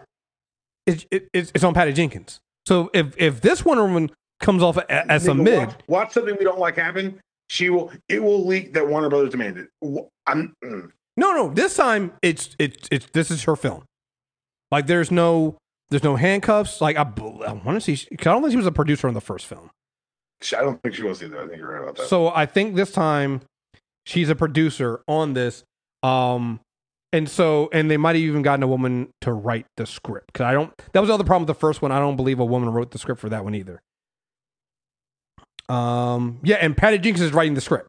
it, it, it's, it's on Patty Jenkins. So if if this Wonder Woman comes off as a mid, Watch, watch something we don't like happen. She will. It will leak that Warner Brothers demanded. I'm. mm. No, no. This time it's it's it's this is her film. Like there's no there's no handcuffs. Like I, I want to see. I don't think she was a producer on the first film. I don't think she was either. I think you're right about that. So I think this time she's a producer on this. Um, and so and they might have even gotten a woman to write the script because I don't. That was the other problem with the first one. I don't believe a woman wrote the script for that one either. Um, yeah, and Patty Jenkins is writing the script.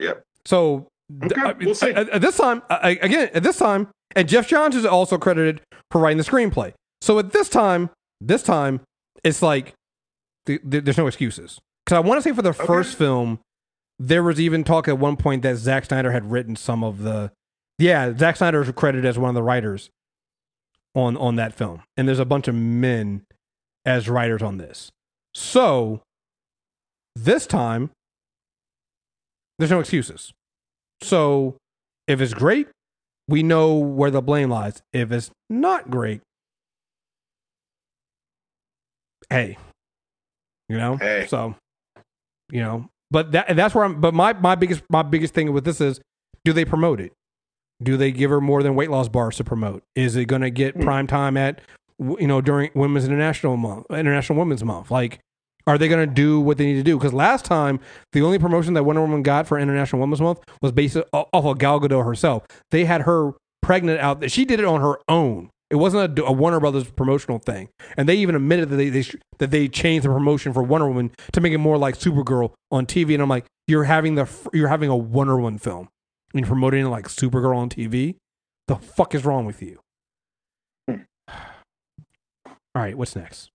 Yep. So Okay, I- we'll see. At, at this time, I- again, at this time, and Geoff Johns is also credited for writing the screenplay. So at this time, this time, it's like th- th- there's no excuses. Because I want to say for the first film, there was even talk at one point that Zack Snyder had written some of the. Yeah, Zack Snyder is credited as one of the writers on on that film, and there's a bunch of men as writers on this. So this time, there's no excuses. So if it's great, we know where the blame lies. If it's not great, hey, you know, Hey. so you know, but that that's where I'm. But my my biggest my biggest thing with this is, do they promote it? Do they give her more than weight loss bars to promote? Is it going to get Hmm. prime time at you know during Women's International Month, International Women's Month? Like, are they going to do what they need to do? Because last time, the only promotion that Wonder Woman got for International Women's Month was based off of Gal Gadot herself. They had her pregnant out. She did it on her own. It wasn't a, a Warner Brothers promotional thing, and they even admitted that they, they that they changed the promotion for Wonder Woman to make it more like Supergirl on TV. And I'm like, you're having the you're having a Wonder Woman film and you're promoting like Supergirl on TV. The fuck is wrong with you? Hmm. All right, what's next?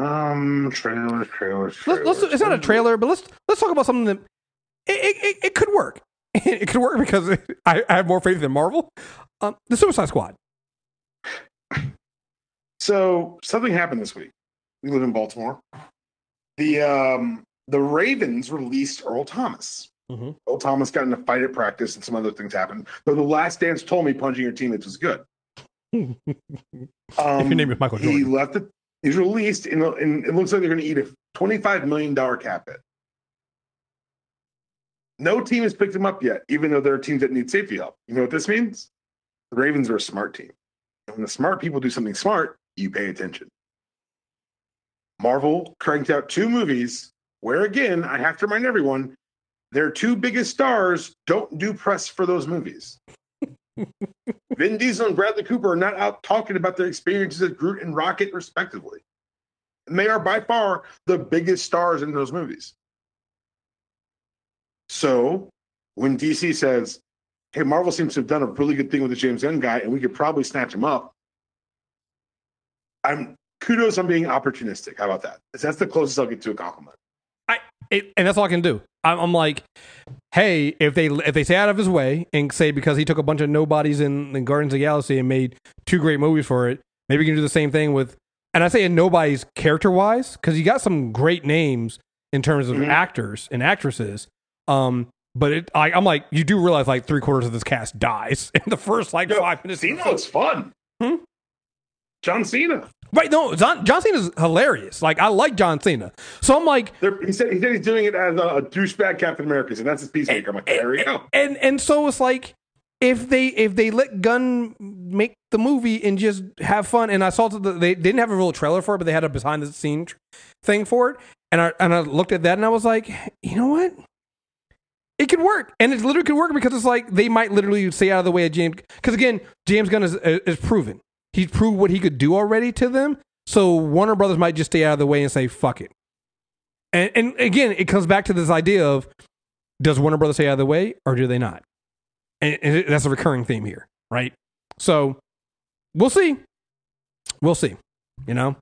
um, trailers, trailers, Let's, trailers. let's, it's not a trailer, but let's let's talk about something that it, it, it, it could work. It could work because I, I have more faith in Marvel. Um, the Suicide Squad. So something happened this week. We live in Baltimore. The um the Ravens released Earl Thomas. Mhm. Earl Thomas got in a fight at practice and some other things happened. Though the last dance told me punching your teammates was good. if Um, your name is Michael he left it. He's released, and, and it looks like they're going to eat a twenty-five million dollar cap hit. No team has picked him up yet, even though there are teams that need safety help. You know what this means? The Ravens are a smart team. And when the smart people do something smart, you pay attention. Marvel cranked out two movies where, again, I have to remind everyone, their two biggest stars don't do press for those movies. Vin Diesel and Bradley Cooper are not out talking about their experiences as Groot and Rocket, respectively. And they are by far the biggest stars in those movies. So when DC says, hey, Marvel seems to have done a really good thing with the James Gunn guy, and we could probably snatch him up, I'm kudos on being opportunistic. How about that? That's the closest I'll get to a compliment. It, and that's all I can do. I'm, I'm like, hey, if they if they stay out of his way and say because he took a bunch of nobodies in, in Guardians of the Galaxy and made two great movies for it, maybe we can do the same thing with. And I say in nobodies character wise because you got some great names in terms of Mhm. actors and actresses. Um, but it, I, I'm like, you do realize like three quarters of this cast dies in the first like Yo, five minutes. Cena looks fun. Hmm? John Cena. Right? No, John, John Cena's hilarious. Like I like John Cena, so I'm like, They're, he said he said he's doing it as a, a douchebag Captain America, and that's his peacemaker. I'm like, there we go. and and so it's like if they if they let Gunn make the movie and just have fun, and I saw that they, they didn't have a real trailer for it, but they had a behind the scene thing for it, and I and I looked at that and I was like, you know what? It could work, and it literally could work because it's like they might literally stay out of the way of James. Because again, James Gunn is is proven. He's proved what he could do already to them. So Warner Brothers might just stay out of the way and say fuck it. And and again, it comes back to this idea of does Warner Brothers stay out of the way or do they not? And, and that's a recurring theme here. right? So we'll see. We'll see. You know,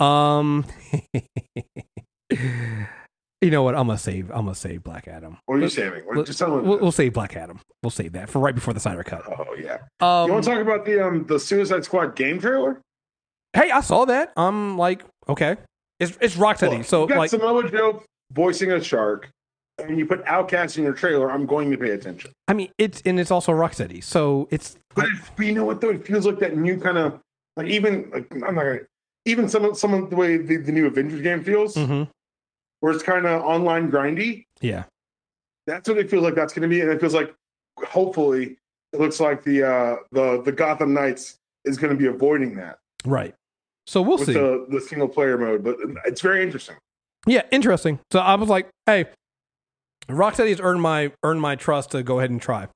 um, you know what? I'm gonna save. I'm gonna save Black Adam. What are you Let- saving? What, just tell. We'll, we'll save Black Adam. We'll save that for right before the Snyder cut. oh yeah. Um, you want to talk about the um the Suicide Squad game trailer? hey, I saw that. I'm like, okay, it's it's Rocksteady. Look, so you got like, Samoa Joe voicing a shark, and you put Outcast in your trailer. I'm going to pay attention. I mean, it's and it's also Rocksteady. So it's But, it, but you know what though? It feels like that new kind of like even like I'm not gonna even some of some of the way the, the new Avengers game feels, Mhm. Where it's kind of online grindy. yeah, That's what it feels like. That's going to be, and it feels like hopefully it looks like the uh the the Gotham Knights is going to be avoiding that right. So we'll with see. the the single player mode. But it's very interesting. Yeah, interesting. So I was like, hey, Rocksteady has earned my earned my trust to go ahead and try.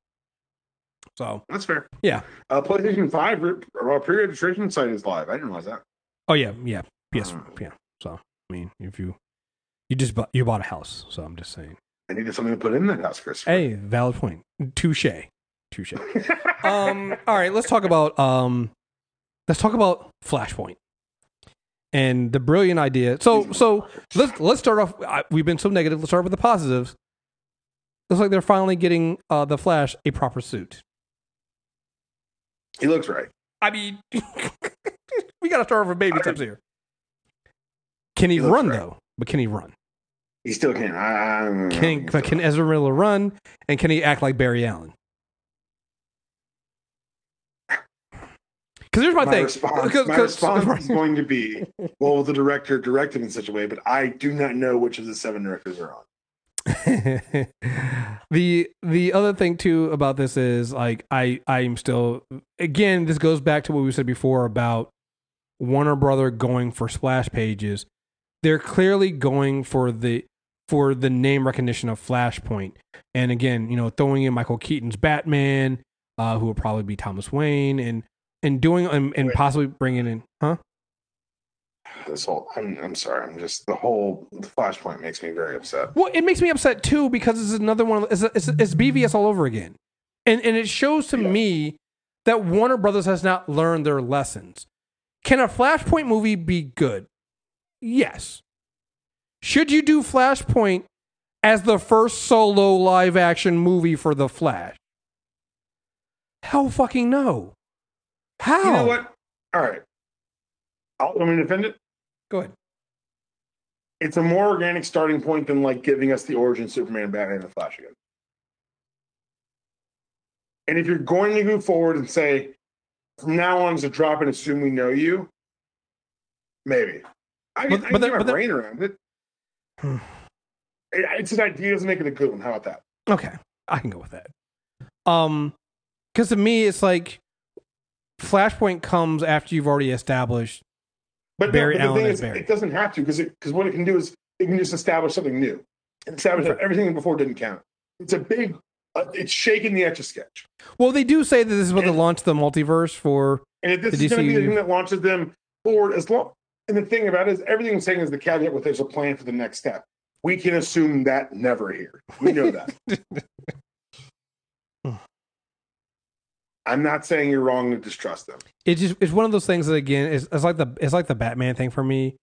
So That's fair. Yeah. Uh, PlayStation Five uh, pre-registration site is live. I didn't realize that. oh yeah, yeah, yes, Hmm. yeah. So I mean, if you you just bought you bought a house, so I'm just saying. I needed something to put in that house, Kriss. Hey, valid point. Touche. Touche. um, all right, let's talk about um, let's talk about Flashpoint and the brilliant idea. So, so let's let's start off. We've been so negative. Let's start with the positives. Looks like they're finally getting uh, the Flash a proper suit. he looks right. I mean, we got to start off with baby I- steps here. Can he, He run right. though? But can he run? He still can. I, I don't. Can but can Ezra Miller run? And can he act like Barry Allen? Because here's my, my thing. response, 'Cause- my 'cause- response is going to be, well, the director directed in such a way, but I do not know which of the seven directors are on. the the other thing too about this is like I I'm still again this goes back to what we said before about Warner Brother going for splash pages. They're clearly going for the for the name recognition of Flashpoint, and again, you know, throwing in Michael Keaton's Batman, uh, who will probably be Thomas Wayne, and and doing and, and possibly bringing in, huh? This whole, I'm, I'm sorry, I'm just the whole the Flashpoint makes me very upset. Well, it makes me upset too because it's another one. It's, it's, it's BVS all over again, and and it shows to Yeah. me that Warner Brothers has not learned their lessons. Can a Flashpoint movie be good? Yes. Should you do Flashpoint as the first solo live action movie for the Flash? Hell, fucking no. How? You know what? All right, I'll, let me defend it. Go ahead. It's a more organic starting point than like giving us the origin Superman, Batman, and the Flash again. And if you're going to go forward and say, from now on, a drop and assume we know you, maybe. I, But- I but can then- get my but then- brain around it. Hmm. It's an idea, doesn't make it a good one. How about that? Okay, I can go with that. Um, because to me, it's like Flashpoint comes after you've already established. But, Barry no, but the thing is, Barry. it doesn't have to because because what it can do is it can just establish something new. And establish Right. everything before didn't count. It's a big. Uh, it's shaking the etch a sketch. Well, they do say that this is what they launched the multiverse for. And if this The is going to be the thing that launches them forward, as long. And the thing about it is, everything I'm saying is the caveat with there's a plan for the next step. We can assume that never here. We know that. I'm not saying you're wrong to distrust them. It just it's one of those things that again is it's like the it's like the Batman thing for me.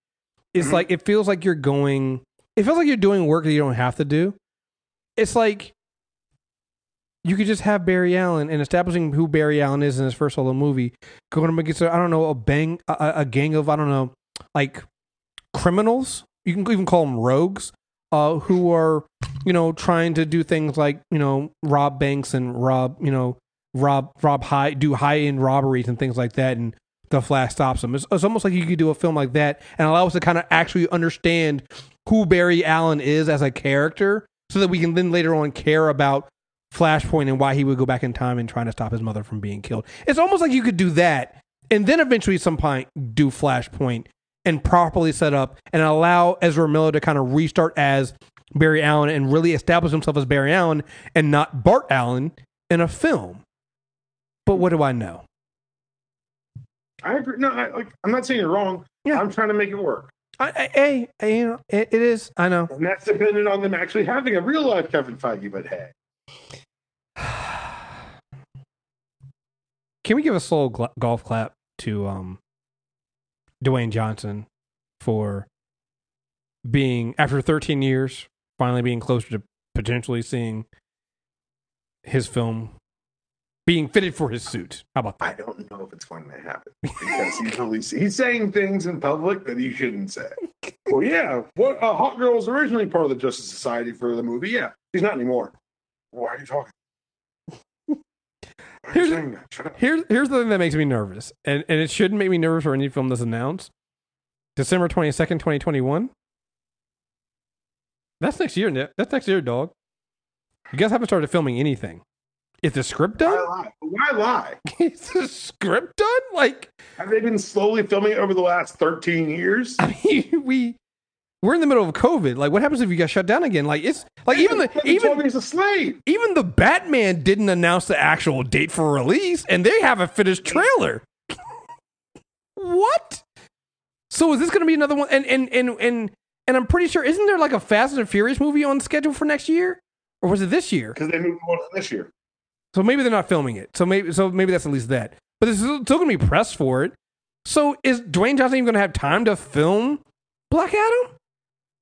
It's Mhm. like it feels like you're going. It feels like you're doing work that you don't have to do. It's like you could just have Barry Allen and establishing who Barry Allen is in his first solo movie, going up against I don't know a bang a, a gang of I don't know like criminals. You can even call them rogues, uh, who are you know trying to do things like you know rob banks and rob you know rob rob high do high end robberies and things like that, and the Flash stops them. It's, it's almost like you could do a film like that and allow us to kind of actually understand who Barry Allen is as a character, so that we can then later on care about Flashpoint and why he would go back in time and trying to stop his mother from being killed. It's almost like you could do that and then eventually some point do Flashpoint and properly set up and allow Ezra Miller to kind of restart as Barry Allen and really establish himself as Barry Allen and not Bart Allen in a film. But what do I know? I agree. No, I, like, I'm not saying you're wrong. Yeah. I'm trying to make it work. I, I, hey, hey, you know, it, it is. I know. And that's dependent on them actually having a real life Kevin Feige, but hey. can we give a slow gl- golf clap to um Dwayne Johnson for being after 13 years finally being closer to potentially seeing his film being fitted for his suit. How about that? I don't know if it's going to happen because he's releasing, he's saying things in public that he shouldn't say. Well, yeah, what uh, Hot Girl was originally part of the Justice Society for the movie. Yeah, he's not anymore. Why are you talking? Why Here's- you saying that? Shut up. Here's here's the thing that makes me nervous, and and it shouldn't make me nervous for any film that's announced. December twenty second, twenty twenty one. That's next year, Nick. That's next year, dog. You guys haven't started filming anything. Is the script Why done? lie? Why lie? Is the script done? Like, Have they been slowly filming over the last 13 years? I mean, we we're in the middle of COVID. Like, what happens if you got shut down again? Like, it's like even the even he's a slave. even the Batman didn't announce the actual date for release, and they have a finished trailer. what? So is this going to be another one? And and and and and I'm pretty sure isn't there like a Fast and Furious movie on schedule for next year, or was it this year? Because they moved on this year. So maybe they're not filming it. So maybe so maybe that's at least that. But there's still, still going to be press for it. So is Dwayne Johnson even going to have time to film Black Adam?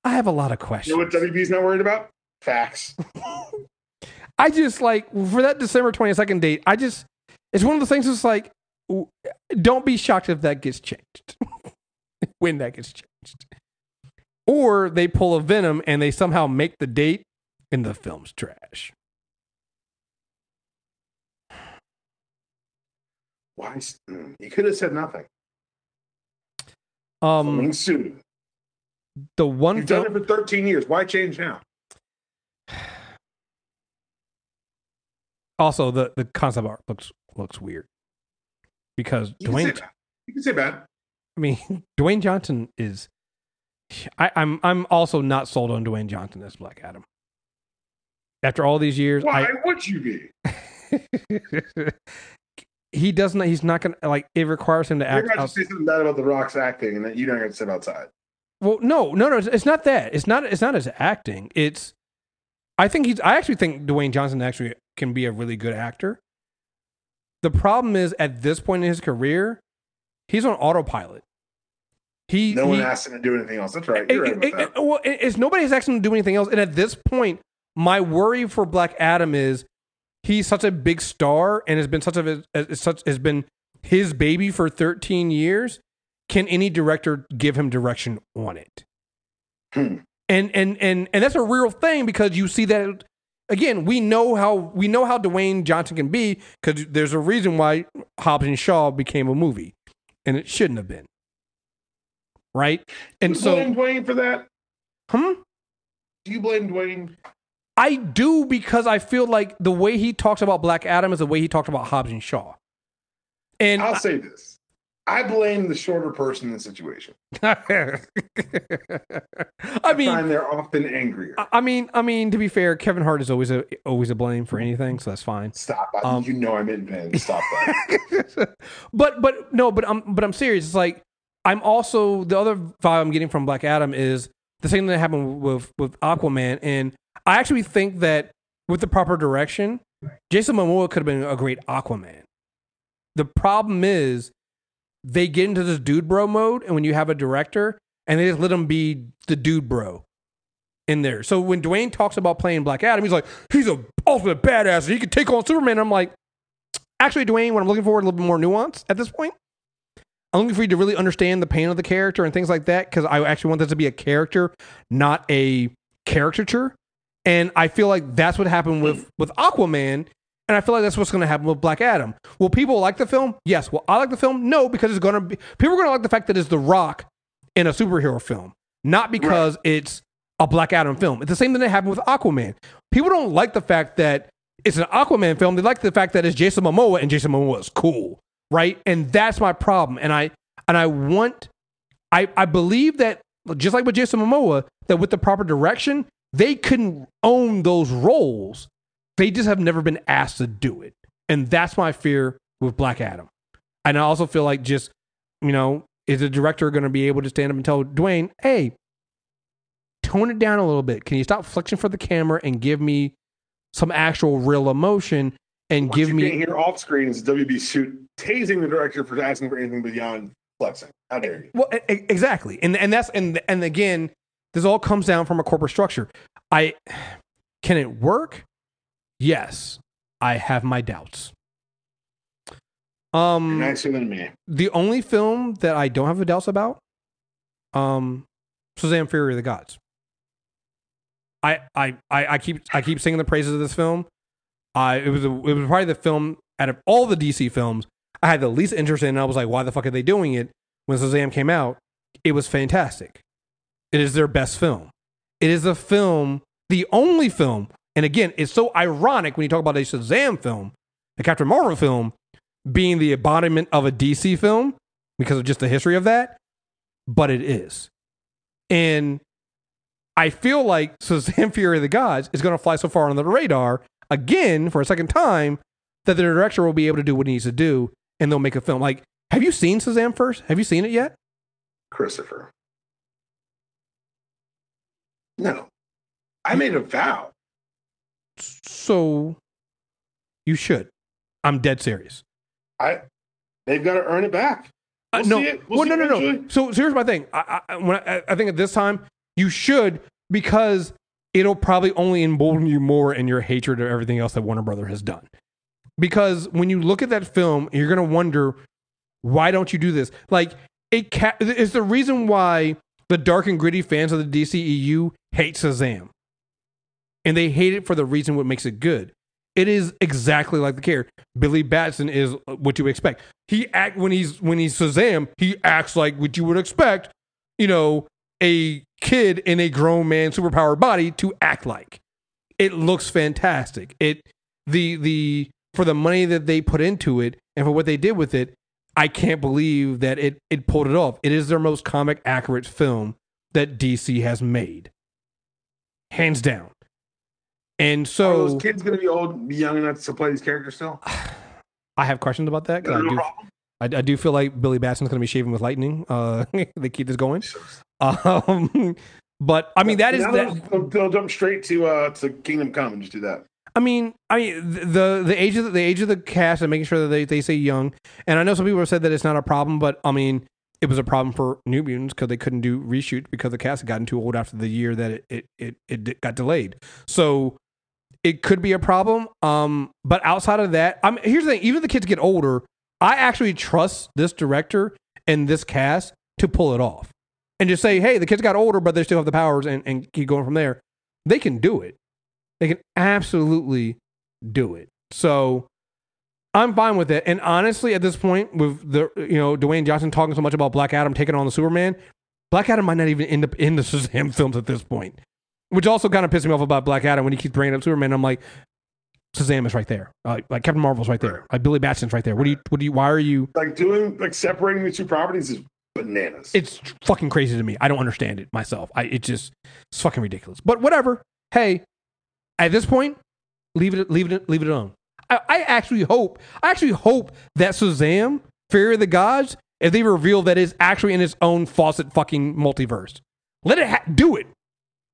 I have a lot of questions. You know what WB's not worried about? Facts. I just like for that December 22nd date, I just it's one of those things that's like don't be shocked if that gets changed. when that gets changed. Or they pull a Venom and they somehow make the date and the film's trash. Why? s- mm, You could have said nothing. Um Filming soon. The one You've done it for 13 years. Why change now? also the, the concept art looks looks weird. Because You can, Dwayne bad. you can say bad. I mean Dwayne Johnson is I, I'm I'm also not sold on Dwayne Johnson as Black Adam. After all these years, Why I, would you be? he doesn't. He's not gonna like. It requires him to You're act. to Out, say something bad about The Rock's acting and that you don't get to sit outside. Well, no, no, no. It's, not that. It's not. It's not his acting. It's. I think he's. I actually think Dwayne Johnson actually can be a really good actor. The problem is at this point in his career, he's on autopilot. He No one he, asked him to do anything else. That's right. You're right it- about eh, eh, eh, it- it- well, it- it's nobody's asking him to do anything else. And at this point, my worry for Black Adam is he's such a big star and has been such a as such has been his baby for 13 years. Can any director give him direction on it? Hmm. And and and and that's a real thing because you see that again. We know how we know how Dwayne Johnson can be because there's a reason why Hobbs and Shaw became a movie, and it shouldn't have been. Right, and Do you so blame Dwayne for that? hmm. Do you blame Dwayne? I do because I feel like the way he talks about Black Adam is the way he talked about Hobbs and Shaw. And I'll say this. I blame the shorter person in the situation. I mean, find they're often angrier. I I mean, I mean, to be fair, Kevin Hart is always a always a blame for anything, so that's fine. Stop. I, Um, you know I'm in vain. Stop that. but but no, but I'm but I'm serious. It's like I'm also the other vibe I'm getting from Black Adam is the same thing that happened with with Aquaman, and I actually think that with the proper direction, Jason Momoa could have been a great Aquaman. The problem is they get into this dude bro mode, and when you have a director, and they just let him be the dude bro in there. So when Dwayne talks about playing Black Adam, he's like, he's a ultimate badass. And he could take on Superman. I'm like, actually, Dwayne, what I'm looking for is a little bit more nuance at this point. I'm looking for you to really understand the pain of the character and things like that because I actually want this to be a character, not a caricature. And I feel like that's what happened with with Aquaman, and I feel like that's what's going to happen with Black Adam. Will people like the film? Yes. Will I like the film? No, because it's going to be people are going to like the fact that it's The Rock in a superhero film, not because it's a Black Adam film. It's the same thing that happened with Aquaman. People don't like the fact that it's an Aquaman film. They like the fact that it's Jason Momoa and Jason Momoa is cool, right? And that's my problem. And I and I want I I believe that just like with Jason Momoa, that with the proper direction, they couldn't own those roles. They just have never been asked to do it. And that's my fear with Black Adam. And I also feel like just, you know, is the director going to be able to stand up and tell Dwayne, hey, tone it down a little bit. Can you stop flexing for the camera and give me some actual real emotion and give you me can't hear off screen is WB suit tasing the director for asking for anything beyond flexing. How dare you? Well, exactly, and and that's and and again, this all comes down from a corporate structure. I can it work? Yes, I have my doubts. You're Um, nicer than me. the only film that I don't have doubts about, um, Shazam: Fury of the Gods. I, I, I, I keep I keep singing the praises of this film. I it was a, it was probably the film out of all the DC films I had the least interest in. And I was like, why the fuck are they doing it? When Shazam came out, it was fantastic. It is their best film. It is a film, the only film, and again, it's so ironic when you talk about a Shazam film, a Captain Marvel film, being the embodiment of a DC film because of just the history of that, but it is. And I feel like Shazam Fury of the Gods is going to fly so far under the radar again for a second time that the director will be able to do what he needs to do and they'll make a film. Like, have you seen Shazam first? Have you seen it yet? Christopher. No. I made a vow. So you should. I'm dead serious. I they've got to earn it back. Uh, We'll no, see it. We'll well, no, no, no. So, so here's my thing. I, I, when I, I think at this time you should because it'll probably only embolden you more in your hatred of everything else that Warner Brother has done. Because when you look at that film, you're gonna wonder why don't you do this? Like it ca- it's the reason why the dark and gritty fans of the DCEU hate Shazam, and they hate it for the reason what makes it good. It is exactly like the character. Billy Batson is what you expect. He act when he's when he's Shazam, he acts like what you would expect, you know, a kid in a grown man superpower body to act like. It looks fantastic. It the the for the money that they put into it and for what they did with it, I can't believe that it it pulled it off. It is their most comic accurate film that DC has made. Hands down. And Are so those kids going to be old, be young enough to play these characters still? I have questions about that. 'cause I do. I, I do feel like Billy Batson's going to be shaving with lightning. Uh, they keep this going. Um, but I mean, that is that. They'll, they'll jump straight to uh to Kingdom Come and just do that. I mean, I mean the the age of the, the age of the cast and making sure that they, they say young. And I know some people have said that it's not a problem, but I mean, it was a problem for New Mutants because they couldn't do reshoot because the cast had gotten too old after the year that it it it, it got delayed. So it could be a problem. Um, but outside of that, I'm here's the thing: even if the kids get older, I actually trust this director and this cast to pull it off and just say, hey, the kids got older, but they still have the powers, and, and keep going from there. They can do it. They can absolutely do it. So I'm fine with it. And honestly, at this point, with the you know Dwayne Johnson talking so much about Black Adam taking on the Superman, Black Adam might not even end up in the Shazam films at this point. Which also kind of pissed me off about Black Adam when he keeps bringing up Superman. I'm like, Shazam is right there. Uh, like Captain Marvel's right there. Like Billy Batson's right there. What do you? What do you? Why are you? Like doing like separating the two properties is bananas. It's fucking crazy to me. I don't understand it myself. I it just it's fucking ridiculous. But whatever. Hey, at this point, leave it leave it leave it alone. I, I actually hope I actually hope that Shazam, Fury of the Gods, if they reveal that it's actually in its own faucet fucking multiverse, let it ha- do it.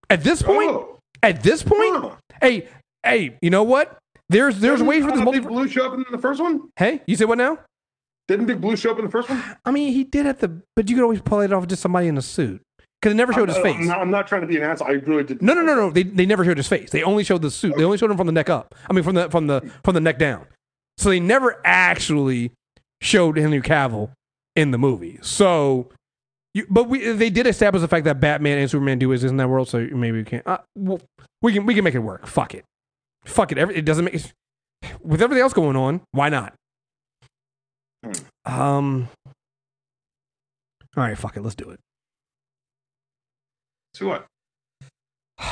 At this point, Oh, at this point, huh. hey, hey, you know what? There's there's Didn't, ways for this uh, Big. Blue show up in the first one? Hey, you said what now? Didn't Big Blue show up in the first one? I mean, he did at the, but you could always pull it off just somebody in a suit because it never showed his I'm, face. I'm not, I'm not trying to be an asshole. I really did. No, no, no, no. They they never showed his face. They only showed the suit. They only showed him from the neck up. I mean, from the from the from the neck down. So they never actually showed Henry Cavill in the movie. So, you, but we they did establish the fact that Batman and Superman do exist in that world. So maybe we can. Uh, well, we can we can make it work. Fuck it. Fuck it. Every, it doesn't make with everything else going on. Why not? Um. All right, fuck it. Let's do it. So what?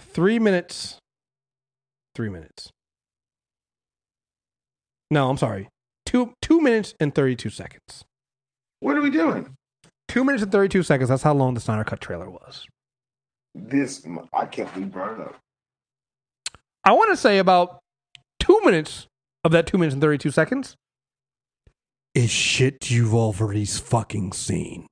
Three minutes. Three minutes. No, I'm sorry. Two two minutes and thirty two seconds. What are we doing? Two minutes and thirty two seconds. That's how long the Snyder Cut trailer was. This I can't brought it up. I want to say about two minutes of that two minutes and thirty two seconds is shit you've already fucking seen.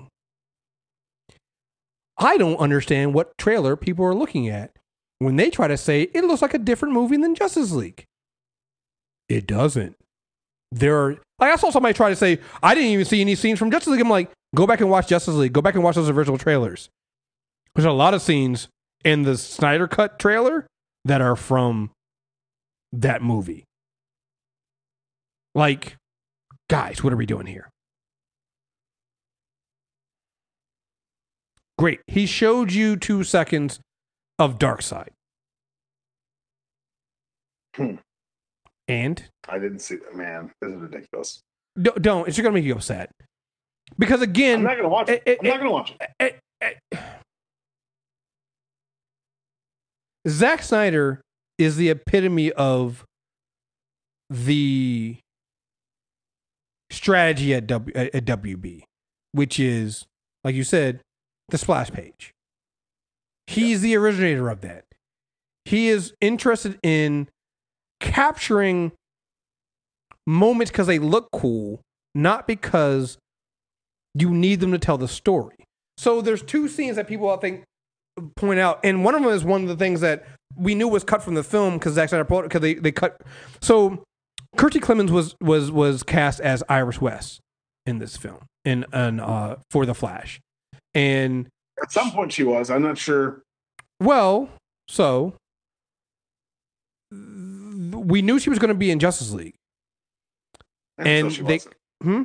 I don't understand what trailer people are looking at when they try to say it looks like a different movie than Justice League. it doesn't. There are like I saw somebody try to say I didn't even see any scenes from Justice League. I'm like, go back and watch Justice League. Go back and watch those original trailers. There's a lot of scenes in the Snyder Cut trailer that are from that movie. Like, guys, what are we doing here? Great. He showed you two seconds of Darkseid. Hmm. And I didn't see that. Man, this is ridiculous. don't, don't it's just gonna make you upset because again, I'm not gonna watch it. it- I'm it- not gonna watch it. eh, eh, Zack Snyder is the epitome of the strategy at, w, at, at WB, which is, like you said, the splash page. He's the originator of that. He is interested in capturing moments because they look cool, not because you need them to tell the story. So there's two scenes that people I think point out, and one of them is one of the things that we knew was cut from the film because Zack Snyder because they they cut. So Kiersey Clemons was was was cast as Iris West in this film in an uh for the Flash, and At some point, she was. I'm not sure. well, so we knew she was going to be in Justice League. And Until she they-. Hmm?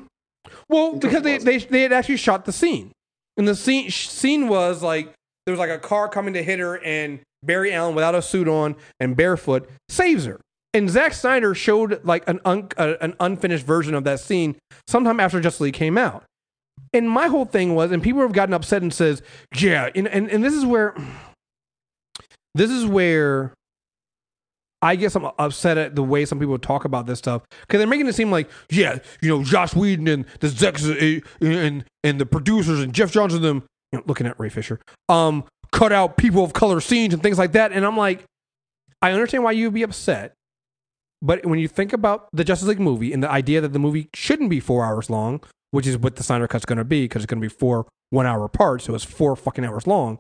Well, because they, they they had actually shot the scene, and the scene sh- scene was like there was like a car coming to hit her, and Barry Allen without a suit on and barefoot saves her. And Zack Snyder showed like an un- uh, an unfinished version of that scene sometime after Justice League came out. And my whole thing was, and people have gotten upset and says, yeah, and and, and this is where this is where I guess I'm upset at the way some people talk about this stuff because they're making it seem like, yeah, you know, Joss Whedon and the uh, and and the producers and Geoff Johns and them, you know, looking at Ray Fisher, um, cut out people of color scenes and things like that. And I'm like, I understand why you'd be upset, but when you think about the Justice League movie and the idea that the movie shouldn't be four hours long, which is what the Snyder Cut's going to be because it's going to be four one hour parts, so it's four fucking hours long.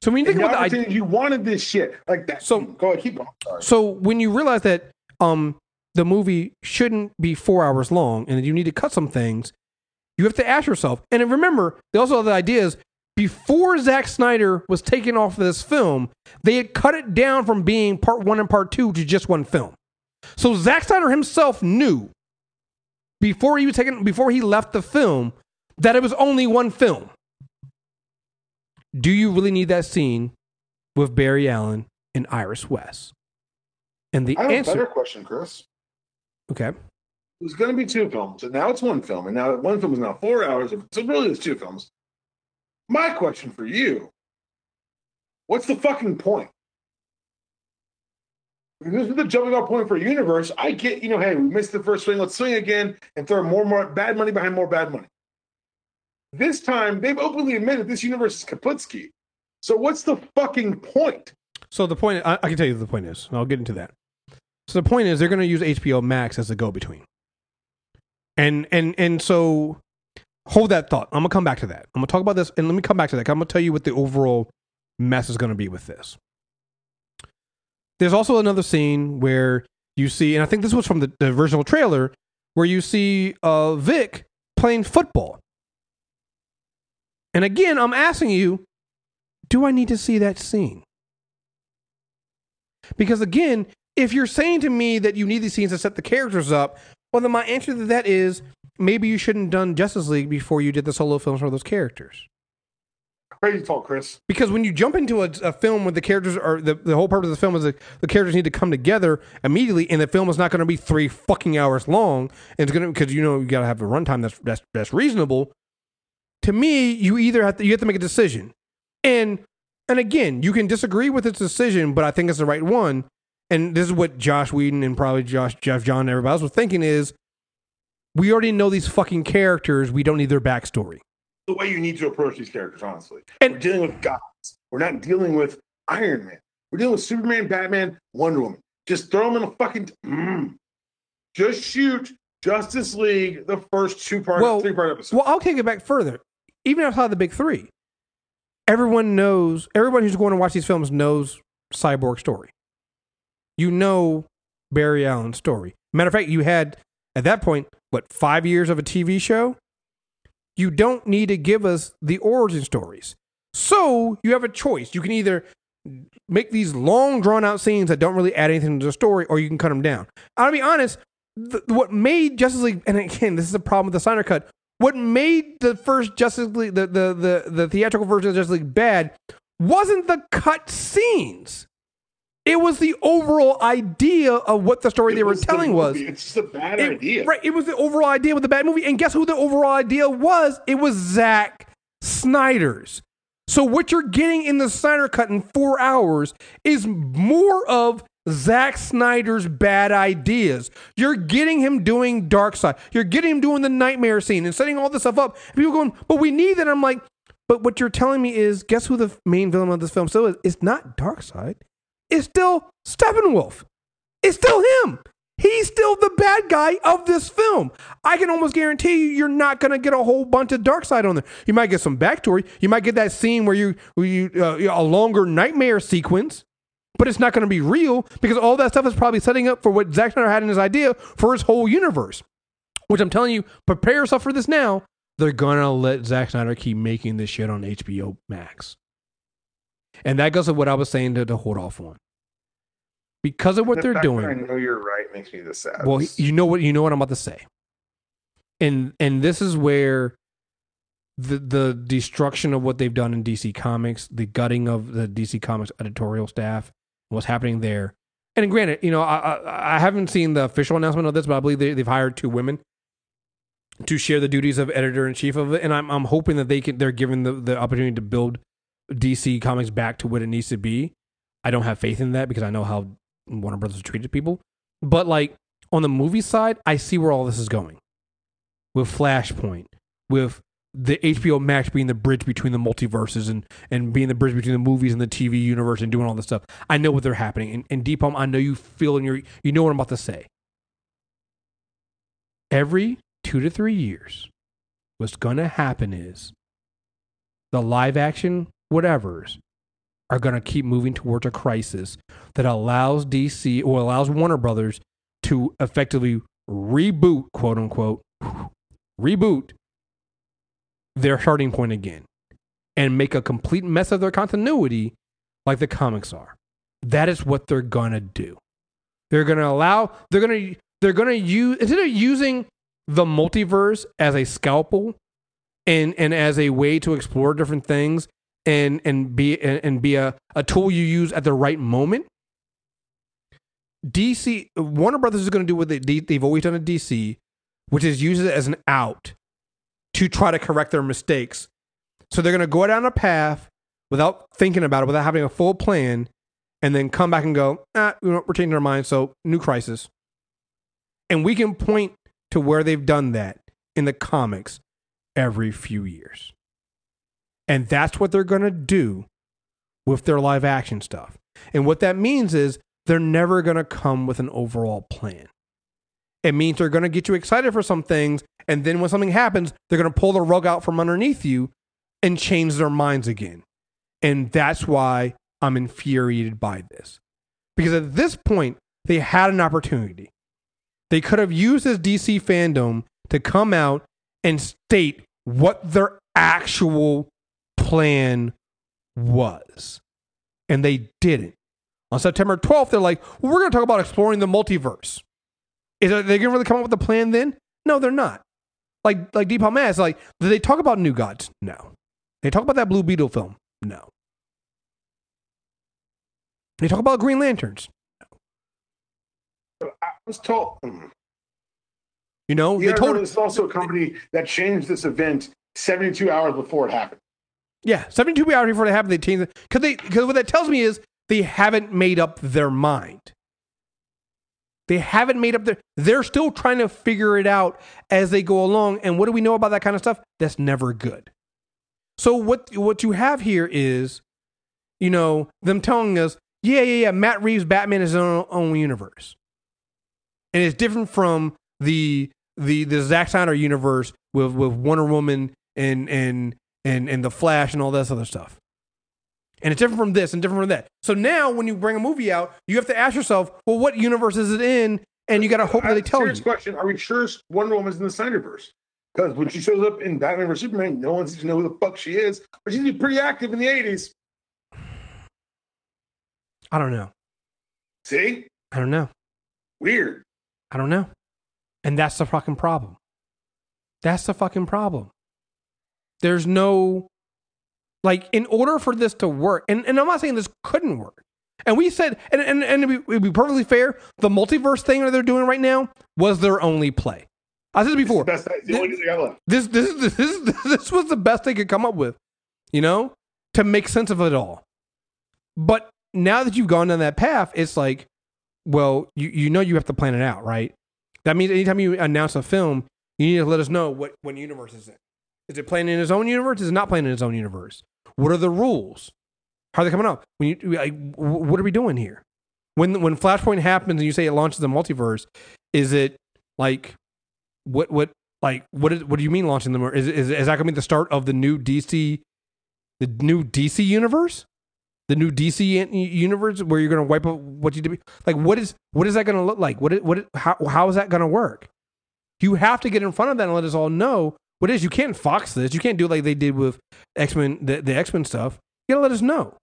So when you think about the idea. opportunity, you wanted this shit like that. So- go ahead, keep going. Sorry. So when you realize that um the movie shouldn't be four hours long and that you need to cut some things, you have to ask yourself. And remember, they also have the ideas before Zack Snyder was taken off of this film, they had cut it down from being part one and part two to just one film. So Zack Snyder himself knew before he was taken before he left the film that it was only one film. Do you really need that scene with Barry Allen and Iris West? And the I have a answer, better question, Kriss. okay, It was going to be two films, and now it's one film, and now one film is now four hours. So really, it's two films. My question for you: What's the fucking point? This is the jumping off point for a universe. I get, you know, hey, we missed the first swing. Let's swing again and throw more, more bad money behind more bad money. This time, they've openly admitted this universe is Kaputski. So what's the fucking point? So the point, I, I can tell you the point is. and I'll get into that. So the point is, they're going to use HBO Max as a go-between, and and and so hold that thought. I'm gonna come back to that. I'm gonna talk about this, and let me come back to that. I'm gonna tell you what the overall mess is going to be with this. There's also another scene where you see, and I think this was from the, the original trailer, where you see uh, Vic playing football. And again, I'm asking you, do I need to see that scene? Because again, if you're saying to me that you need these scenes to set the characters up, well, then my answer to that is maybe you shouldn't have done Justice League before you did the solo films for those characters. Crazy talk, Kriss. Because when you jump into a, a film where the characters are the, the whole purpose of the film is that the characters need to come together immediately, and the film is not going to be three fucking hours long, and it's going to because you know you got to have a runtime that's that's that's reasonable. To me, you either have to you have to make a decision, and and again, you can disagree with its decision, but I think it's the right one. And this is what Joss Whedon and probably Josh Geoff John and everybody else was thinking is, we already know these fucking characters. We don't need their backstory. The way you need to approach these characters, honestly. And- We're dealing with gods. We're not dealing with Iron Man. We're dealing with Superman, Batman, Wonder Woman. Just throw them in a fucking. Mm. Just shoot Justice League, the first two part, Well- three part episode. Well, I'll take it back further. Even outside the big three, everyone knows, everyone who's going to watch these films knows Cyborg's story. You know Barry Allen's story. Matter of fact, you had at that point what five years of a TV show. You don't need to give us the origin stories. So you have a choice. You can either make these long drawn out scenes that don't really add anything to the story, or you can cut them down. I'll be honest. th- what made Justice League, and again, this is a problem with the Snyder cut. What made the first Justice League, the the the, the theatrical version of Justice League bad, wasn't the cut scenes. It was the overall idea of what the story It they were was the telling was. It's just a bad It- idea. Right. It was the overall idea with the bad movie. And guess who the overall idea was? It was Zack Snyder's. So what you're getting in the Snyder cut in four hours is more of Zack Snyder's bad ideas. You're getting him doing Darkseid. You're getting him doing the nightmare scene and setting all this stuff up. People going, but we need that. I'm like, but what you're telling me is, guess who the main villain of this film still is? It's not Darkseid. It's still Steppenwolf. It's still him. He's still the bad guy of this film. I can almost guarantee you, you're not going to get a whole bunch of Darkseid on there. You might get some backstory. You might get that scene where you, where you uh, a longer nightmare sequence, but it's not going to be real because all that stuff is probably setting up for what Zack Snyder had in his idea for his whole universe. Which I'm telling you, prepare yourself for this now. They're going to let Zack Snyder keep making this shit on HBO Max. And that goes to what I was saying to, to hold off on. Because of what The they're doing. I know you're right makes me this sad. Well, you know what you know what I'm about to say. And and this is where the the destruction of what they've done in DC Comics, the gutting of the DC Comics editorial staff, what's happening there. And granted, you know, I I, I haven't seen the official announcement of this, but I believe they, they've hired two women to share the duties of editor in chief of it. And I'm I'm hoping that they can they're given the, the opportunity to build DC Comics back to what it needs to be. I don't have faith in that because I know how Warner Brothers treated people. But like on the movie side, I see where all this is going. With Flashpoint, with the HBO Max being the bridge between the multiverses and, and being the bridge between the movies and the TV universe and doing all this stuff. I know what they're happening. And, and Dpalm, I know you feel and you you know what I'm about to say. Every two to three years, what's going to happen is the live action whatevers are going to keep moving towards a crisis that allows DC or allows Warner Brothers to effectively reboot, quote unquote, reboot their starting point again and make a complete mess of their continuity like the comics are. That is what they're to do. They're to allow, they're to, they're to use, instead of using the multiverse as a scalpel and, and as a way to explore different things and and be and, and be a, a tool you use at the right moment. DC Warner Brothers is to do what they, they've always done at DC, which is use it as an out to try to correct their mistakes. So they're going to go down a path without thinking about it, without having a full plan, and then come back and go, ah, we're changing our minds. So new crisis, and we can point to where they've done that in the comics every few years. And that's what they're going to do with their live action stuff. And what that means is they're never going to come with an overall plan. It means they're going to get you excited for some things. And then when something happens, they're going to pull the rug out from underneath you and change their minds again. And that's why I'm infuriated by this. Because at this point, they had an opportunity. They could have used this DC FanDome to come out and state what their actual plan was. And they didn't. On September 12th, they're like, well, we're going to talk about exploring the multiverse. Is are they going to really come up with a plan then? No, they're not. Like like Deep Mass, like, did they talk about New Gods? No. They talk about that Blue Beetle film? No. They talk about Green Lanterns. No. I was told. mm. You know, they told this also a company that changed this event 72 hours before it happened. Yeah, 72 hours before it happened, they changed it. Because they, because what that tells me is they haven't made up their mind. They haven't made up their, they're still trying to figure it out as they go along. And what do we know about that kind of stuff? That's never good. So what, what you have here is, you know, them telling us, yeah, yeah, yeah, Matt Reeves' Batman is his own, own universe. And it's different from the, the, the Zack Snyder universe with, with Wonder Woman and, and, and and the Flash and all this other stuff. And it's different from this and different from that. So now when you bring a movie out, you have to ask yourself, well, what universe is it in? and you got to hope that they tell you. Serious question: Are we sure Wonder Woman's in the Snyderverse? Because when she shows up in Batman vs Superman, no one seems to know who the fuck she is. But she's pretty active in the '80s. I don't know. See, I don't know. weird. I don't know. And that's the fucking problem. That's the fucking problem. There's no like in order for this to work, and, and I'm not saying this couldn't work. And we said, and and, and be, to be perfectly fair, the multiverse thing that they're doing right now was their only play. I said it before. That's the, the only thing I left. This this this this this was the best they could come up with, you know, to make sense of it all. But now that you've gone down that path, it's like, well, you you know you have to plan it out, right? That means anytime you announce a film, you need to let us know what what universe is it. Is it playing in its own universe? Is it not playing in its own universe? What are the rules? How are they coming up? When you what are we doing here? When when Flashpoint happens and you say it launches the multiverse, is it like what what like what is what do you mean launching them? Or is is is that going to be the start of the new DC, the new DC universe, the new DC universe where you're going to wipe out what you did? Like what is what is that going to look like? What what how how is that going to work? You have to get in front of that and let us all know what is. You can't fox this. You can't do like they did with X Men the, the X Men stuff. You got to let us know.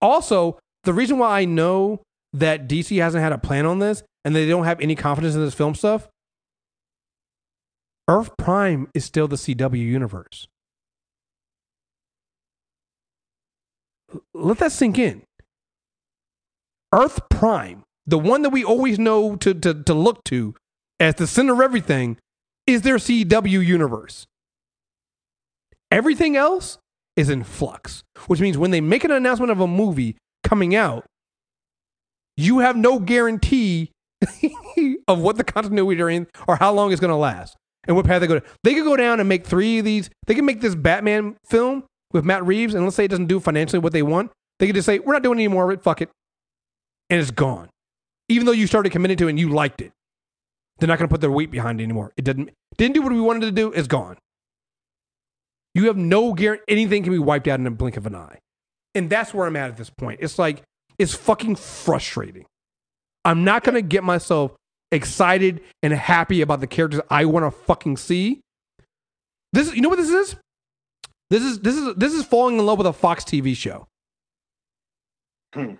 Also, the reason why I know that DC hasn't had a plan on this and they don't have any confidence in this film stuff Earth Prime is still the CW universe. Let that sink in. Earth Prime, the one that we always know to, to, to look to as the center of everything, is their CW universe. Everything else is in flux, which means when they make an announcement of a movie coming out, you have no guarantee of what the continuity are in or how long it's going to last and what path they go down. They could go down and make three of these. They can make this Batman film with Matt Reeves, and let's say it doesn't do financially what they want. They could just say, we're not doing any more of it. Fuck it. And it's gone. Even though you started committing to it and you liked it. They're not going to put their weight behind it anymore. It didn't, didn't do what we wanted to do. It's gone. You have no guarantee anything can be wiped out in a blink of an eye. And that's where I'm at at this point. It's like, it's fucking frustrating. I'm not going to get myself excited and happy about the characters I want to fucking see. This is, you know what this is? This is this is this is falling in love with a Fox TV show. Hmm.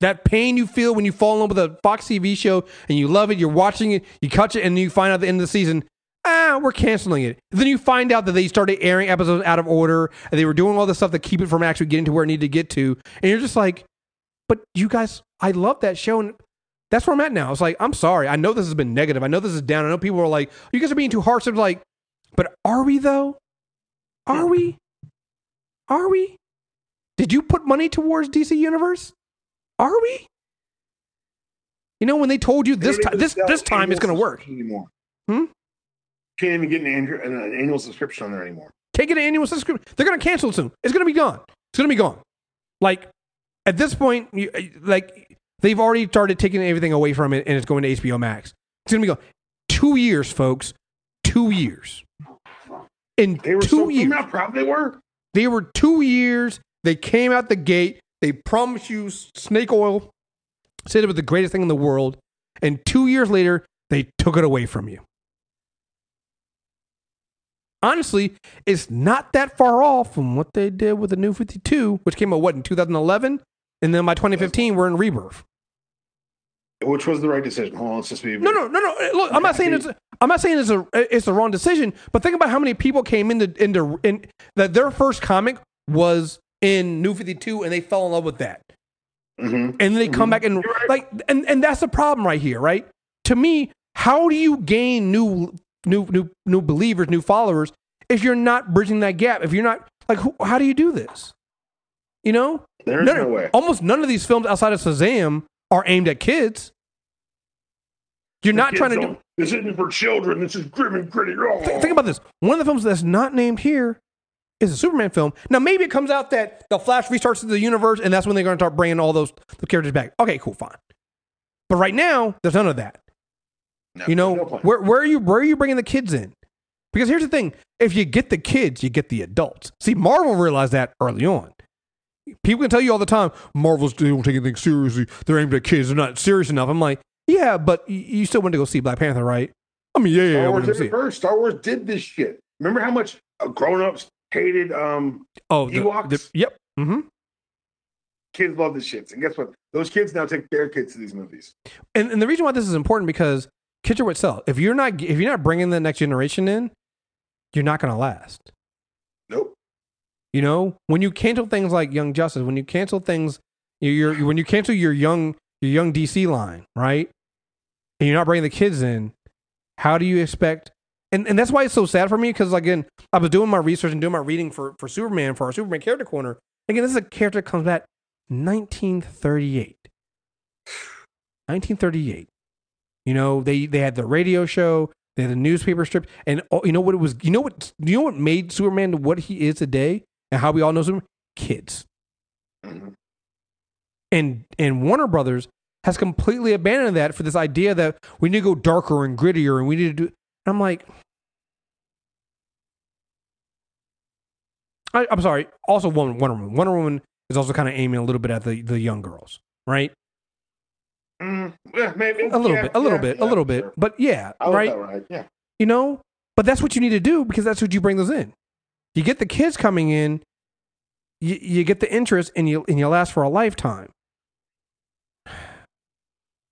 That pain you feel when you fall in love with a Fox TV show and you love it, you're watching it, you catch it, and then you find out at the end of the season, ah, we're canceling it. Then you find out that they started airing episodes out of order and they were doing all this stuff to keep it from actually getting to where it needed to get to. And you're just like, but you guys, I love that show. And that's where I'm at now. It's like, I'm sorry. I know this has been negative. I know this is down. I know people are like, you guys are being too harsh. I'm like, but are we though? Are we? Are we? Did you put money towards DC Universe? Are we? You know when they told you this time this this time it's going to work. Anymore. Hmm? Can't even get an, annual- an annual subscription on there anymore. Can't get an annual subscription. They're going to cancel it soon. It's going to be gone. It's going to be gone. Like at this point, you, like they've already started taking everything away from it, and it's going to HBO Max. It's going to be gone. Two years, folks. Two years. In They were two so years, how proud they were. they were two years. They came out the gate. They promised you snake oil. Said it was the greatest thing in the world. And two years later, they took it away from you. Honestly, it's not that far off from what they did with the New 52, which came out, what, in 2011? And then by 2015, we're in rebirth. Which was the right decision. Hold on, let's just be No, no, no, no. Eh, look, I'm not saying it's. I'm not saying it's a. Eh, it's the wrong decision. But think about how many people came into into in that their first comic was in New 52, and they fell in love with that. Mhm. and then they come back and right. like and and that's the problem right here right to me how do you gain new new new new believers new followers if you're not bridging that gap if you're not like who, how do you do this you know There's None- no way. almost none of these films outside of Shazam are aimed at kids you're not Kids trying to do This isn't for children. This is grim and gritty. Oh. Think, think about this. One of the films that's not named here is a Superman film. Now, maybe it comes out that the Flash restarts the universe, and that's when they're going to start bringing all those the characters back. Okay, cool, fine. But right now, there's none of that. No, You know, no where where are you where are you bringing the kids in? Because here's the thing: if you get the kids, you get the adults. See, Marvel realized that early on. People can tell you all the time, Marvel's they don't take anything seriously. They're aimed at kids. They're not serious enough. I'm like, Yeah, but you still went to go see Black Panther, right? I mean, yeah, yeah, yeah. Star I Wars did see it first. Star Wars did this shit. Remember how much uh, grown-ups hated um Oh, the, Ewoks? the- yep. hmm kids love the shits, And guess what? Those kids now take their kids to these movies. And, and the reason why this is important because Kitcher would sell. If you're not if you're not bringing the next generation in, you're not going to last. Nope. You know, when you cancel things like Young Justice, when you cancel things, you're when you cancel your young your young DC line, right? And you're not bringing the kids in. How do you expect? And and that's why it's so sad for me because again, I was doing my research and doing my reading for for Superman for our Superman character corner. Again, this is a character that comes back 1938. 1938. You know, they they had the radio show, they had the newspaper strip, and oh, you know what it was. You know what? You know what made Superman what he is today, and how we all know Superman? Kids. Mhm. And and Warner Brothers has completely abandoned that for this idea that we need to go darker and grittier, and we need to do. I'm like, I, I'm sorry. Also, Wonder Wonder Woman. Wonder Woman is also kind of aiming a little bit at the the young girls, right? Mm, yeah, maybe A little yeah, bit, a little yeah, bit, a little bit, sure. but yeah, I'll right. Yeah. you know but that's what you need to do because that's what you bring those in you get the kids coming in you, you get the interest and you and you last for a lifetime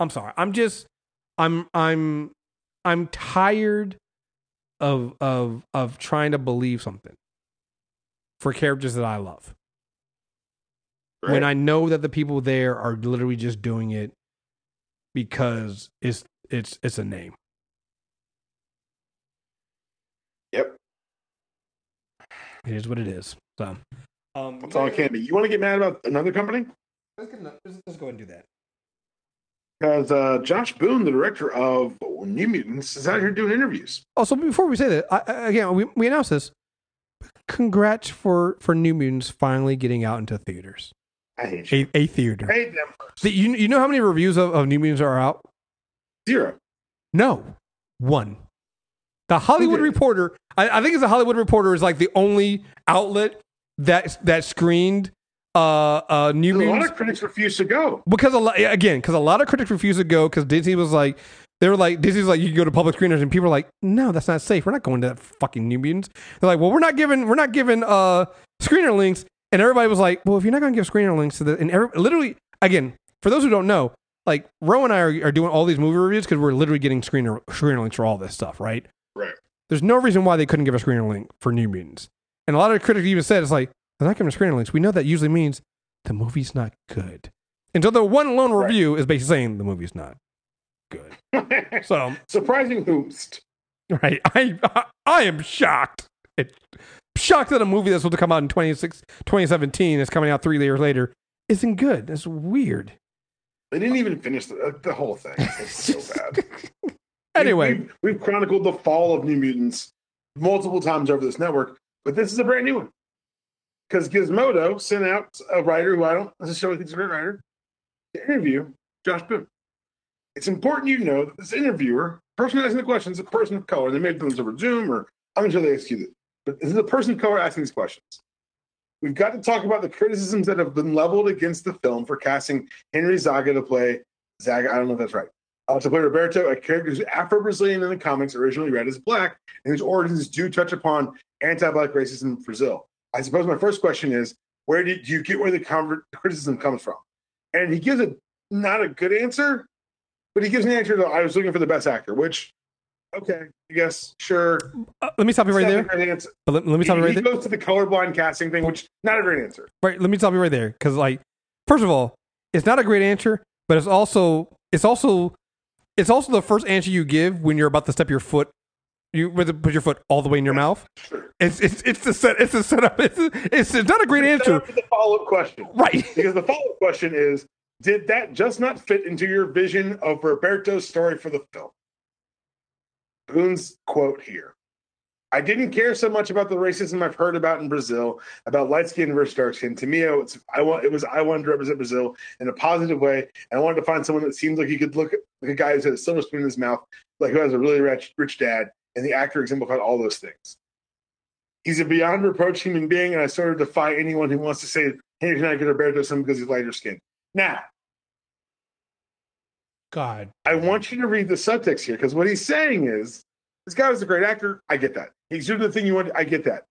i'm sorry i'm just i'm i'm i'm tired of of of trying to believe something for characters that i love when i know that the people there are literally just doing it because it's it's it's a name Yep. It is what it is. So, um, That's all it can be. You want to get mad about another company? Let's, get, let's, let's go ahead and do that. Because uh, Josh Boone, the director of New Mutants, is out here doing interviews. Oh, so before we say that, I, I- again, we, we announced this. Congrats for for New Mutants finally getting out into theaters. I hate you. A, a theater. I hate them. first. You you know how many reviews of, of New Mutants are out? Zero. No, one. The Hollywood? Reporter. I, I think it's the Hollywood Reporter is like the only outlet that that screened uh uh New A lot of critics refuse to go. because a lot again because a lot of critics refused to go because Disney was like they were like Disney's like you can go to public screeners and people are like no that's not safe. We're not going to that fucking New Mutants they're like well we're not giving we're not giving uh screener links. And everybody was like well if you're not going to give screener links to the and every, literally again for those who don't know like Ro and I are, are doing all these movie reviews because we're literally getting screener screener links for all this stuff right? Right. there's no reason why they couldn't give a screener link for New Mutants and a lot of critics even said it's like they're not giving screener links. We know that usually means the movie's not good. And so the one lone Right. review is basically saying the movie's not good. So, Surprising whomst. right, I I am shocked. It, shocked that a movie that's supposed to come out in 26, 2017 is coming out three years later isn't good. That's weird. They didn't even finish the, uh, the whole thing. It's so bad. Anyway, we've, we've chronicled the fall of New Mutants multiple times over this network, but this is a brand new one. Because Gizmodo sent out a writer who I don't necessarily think is a great writer to interview Josh Boone. It's important you know that this interviewer, person asking the questions, is a person of color. They may have done this over Zoom or I'm sure they executed it, but this is a person of color asking these questions. We've got to talk about the criticisms that have been leveled against the film for casting Henry Zaga to play Zaga. I don't know if that's right. Uh, to play Roberto, a character who's Afro-Brazilian in the comics, originally read as black, and whose origins do touch upon anti-black racism in Brazil. I suppose my first question is, where did you get where the criticism comes from? And he gives a not a good answer, but he gives an answer that I was looking for the best actor, which, okay, I guess, sure. uh, let me stop you right It's there. not a great answer. But let, let me He, stop you right he there. He goes to the colorblind casting thing, which not a great answer. Right, let me stop you right there because, like, first of all, it's not a great answer, but it's also it's also it's also the first answer you give when you're about to step your foot. You put your foot all the way in your mouth. Sure. It's it's it's the set. It's the setup. It's it's, it's not a great Set answer, up the follow-up question. right? Because the follow-up question is, did that just not fit into your vision of Roberto's story for the film? Boone's quote here. I didn't care so much about the racism I've heard about in Brazil, about light skin versus dark skin. To me, it's, I want, it was I wanted to represent Brazil in a positive way, and I wanted to find someone that seems like he could look like a guy who's a silver spoon in his mouth, like who has a really rich, rich dad, and the actor exemplified all those things. He's a beyond reproach human being, and I sort of defy anyone who wants to say cannot get Roberto something because he's lighter skinned. Now, God. I want you to read the subtext here because what he's saying is this guy was a great actor. I get that. He's doing the thing you want. I get that.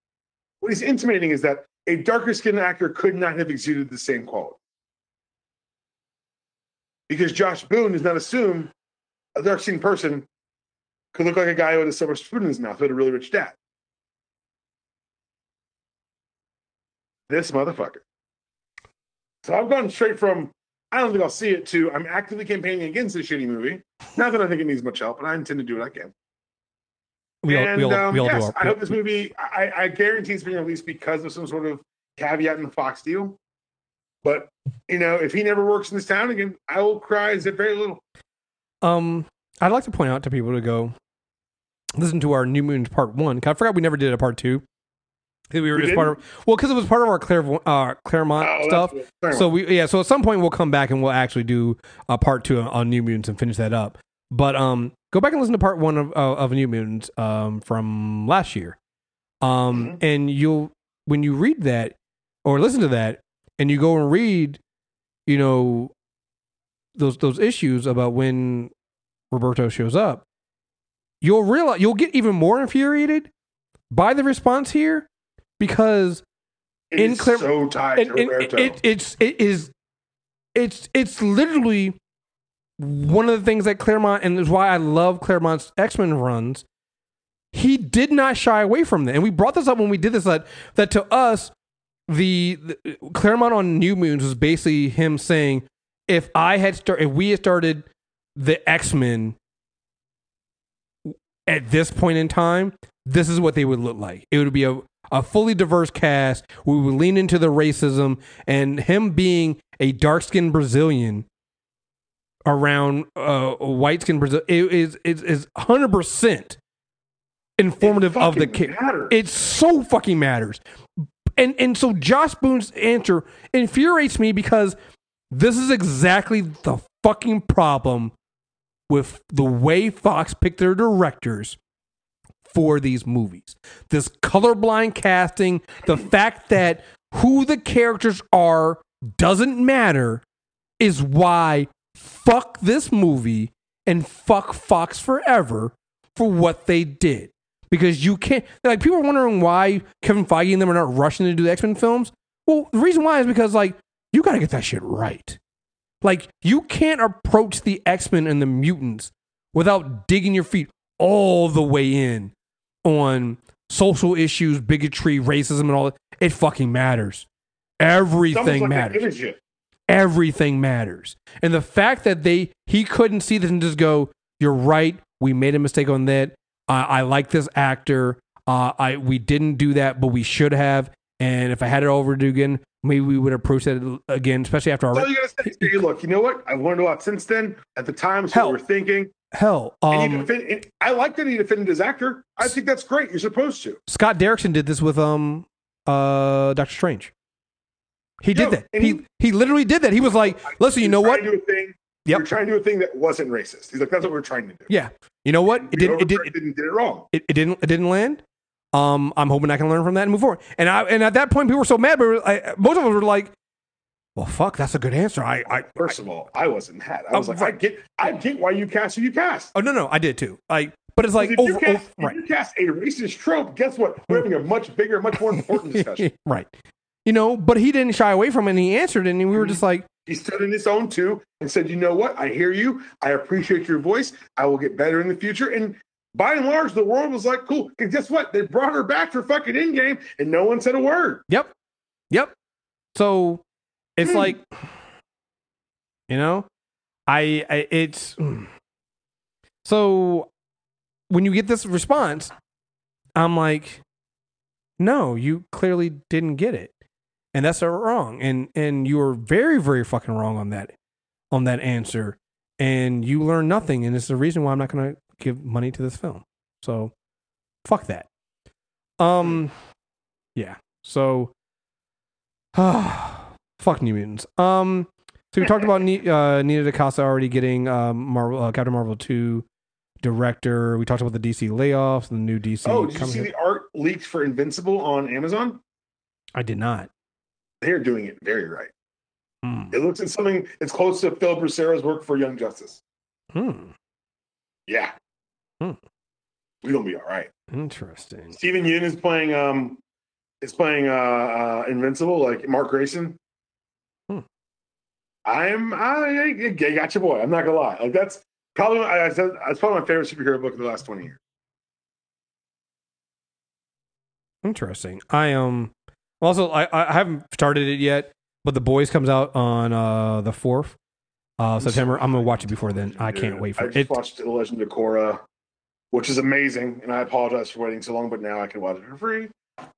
What he's intimating is that a darker skinned actor could not have exuded the same quality. Because Josh Boone does not assume a dark skinned person could look like a guy with a silver spoon in his mouth had a really rich dad. This motherfucker. So I've gone straight from I don't think I'll see it too. I'm actively campaigning against this shitty movie. Not that I think it needs much help, but I intend to do what I can. We all, and we all, um, we all yes, do our, I hope this movie. I, I guarantee it's being released because of some sort of caveat in the Fox deal. But you know, if he never works in this town again, I will cry as if very little. Um, I'd like to point out to people to go listen to our New Moon Part One. I forgot we never did a Part Two. We were We just part of well, because it was part of our Clairvo- uh, Claremont Oh, stuff. sorry, So we yeah, so at some point we'll come back and we'll actually do a part two on New Mutants and finish that up. But um, go back and listen to part one of of, of New Mutants um from last year. Um, Mhm. and you'll when you read that or listen to that, and you go and read, you know, those those issues about when Roberto shows up, you'll realize you'll get even more infuriated by the response here because it in Claire- so tied to Roberto. it, it's it is it's it's literally one of the things that Claremont and is why I love Claremont's X Men runs. He did not shy away from that, and we brought this up when we did this. That that to us, the, the Claremont on New Moons was basically him saying, if I had start, if we had started the X Men at this point in time, this is what they would look like. It would be a, a fully diverse cast. We would lean into the racism and him being a dark skinned Brazilian around uh, a white skinned Brazil is is is hundred percent informative of the kid. It so fucking matters. And and so Josh Boone's answer infuriates me because this is exactly the fucking problem with the way Fox picked their directors for these movies. This colorblind casting, the fact that who the characters are doesn't matter is why fuck this movie and fuck Fox forever for what they did. Because you can't like people are wondering why Kevin Feige and them are not rushing to do the X-Men films. Well, the reason why is because like you gotta get that shit right. Like you can't approach the X-Men and the mutants without digging your feet all the way in on social issues, bigotry, racism, and all that. It fucking matters. Everything like matters give a shit. everything matters. And the fact that they he couldn't see this and just go, "You're right. We made a mistake on that. I I like this actor. Uh, I we didn't do that, but we should have. And if I had it over to again, maybe we would approach that again, especially after our you gotta say. Hey, look, you know what? I've learned a lot since then. At the time, so Hell. we're thinking. Hell. Um, defend, I like that he defended his actor. I think that's great. You're supposed to. Scott Derrickson did this with um uh Doctor Strange. He did that. He he- he literally did that. He was like, "Listen, you know what? To do a thing. Yep. You're trying to do a thing that wasn't racist. He's like, that's what we're trying to do. Yeah, you know what? It didn't. It did. overcorrected and did it wrong. it, it didn't it didn't land. Um, I'm hoping I can learn from that and move forward. And I and at that point, people were so mad, but I, most of us were like, "Well, fuck, that's a good answer." I, I First of all, I wasn't mad. I oh, was Oh, like, I right. get, I get why you cast who you cast. oh no no I did too. Like, but it's like if, over, you cast, over if you cast a racist trope, guess what? We're having a much bigger, much more important discussion. right. You know, but he didn't shy away from it. and He answered, it, and we were mm-hmm. just like, He stood in his own too and said, "You know what? I hear you. I appreciate your voice. I will get better in the future." And by and large, the world was like, "Cool." And guess what? They brought her back for fucking Endgame, and no one said a word. "Yep, yep." So it's Hmm. like, you know, I, I it's so when you get this response, I'm like, no, you clearly didn't get it, and that's wrong, and and you were very very fucking wrong on that on that answer, and you learn nothing, and it's the reason why I'm not going to give money to this film. So, fuck that. Um, yeah. So, fuck New Mutants. Um, so we talked about uh, Nia DaCosta already getting um Marvel uh, Captain Marvel two director. We talked about the DC layoffs, the new DC. Oh, did you see the art leaked for Invincible on Amazon? I did not. They're doing it very right. Hmm. It looks like something that's close to Phil Bourassa's work for Young Justice. Hmm. Yeah. Hmm. We're gonna be all right. Interesting. Steven Yeun is playing um is playing uh, uh Invincible, like Mark Grayson. I'm I, I got your boy. I'm not gonna lie. Like that's probably I, I said that's probably my favorite superhero book of the last twenty years. Interesting. I um also I I haven't started it yet, but the boys comes out on uh the fourth uh September. I'm gonna watch it before then. I can't wait for I it. just it. watched The Legend of Korra, which is amazing, and I apologize for waiting so long, but now I can watch it for free.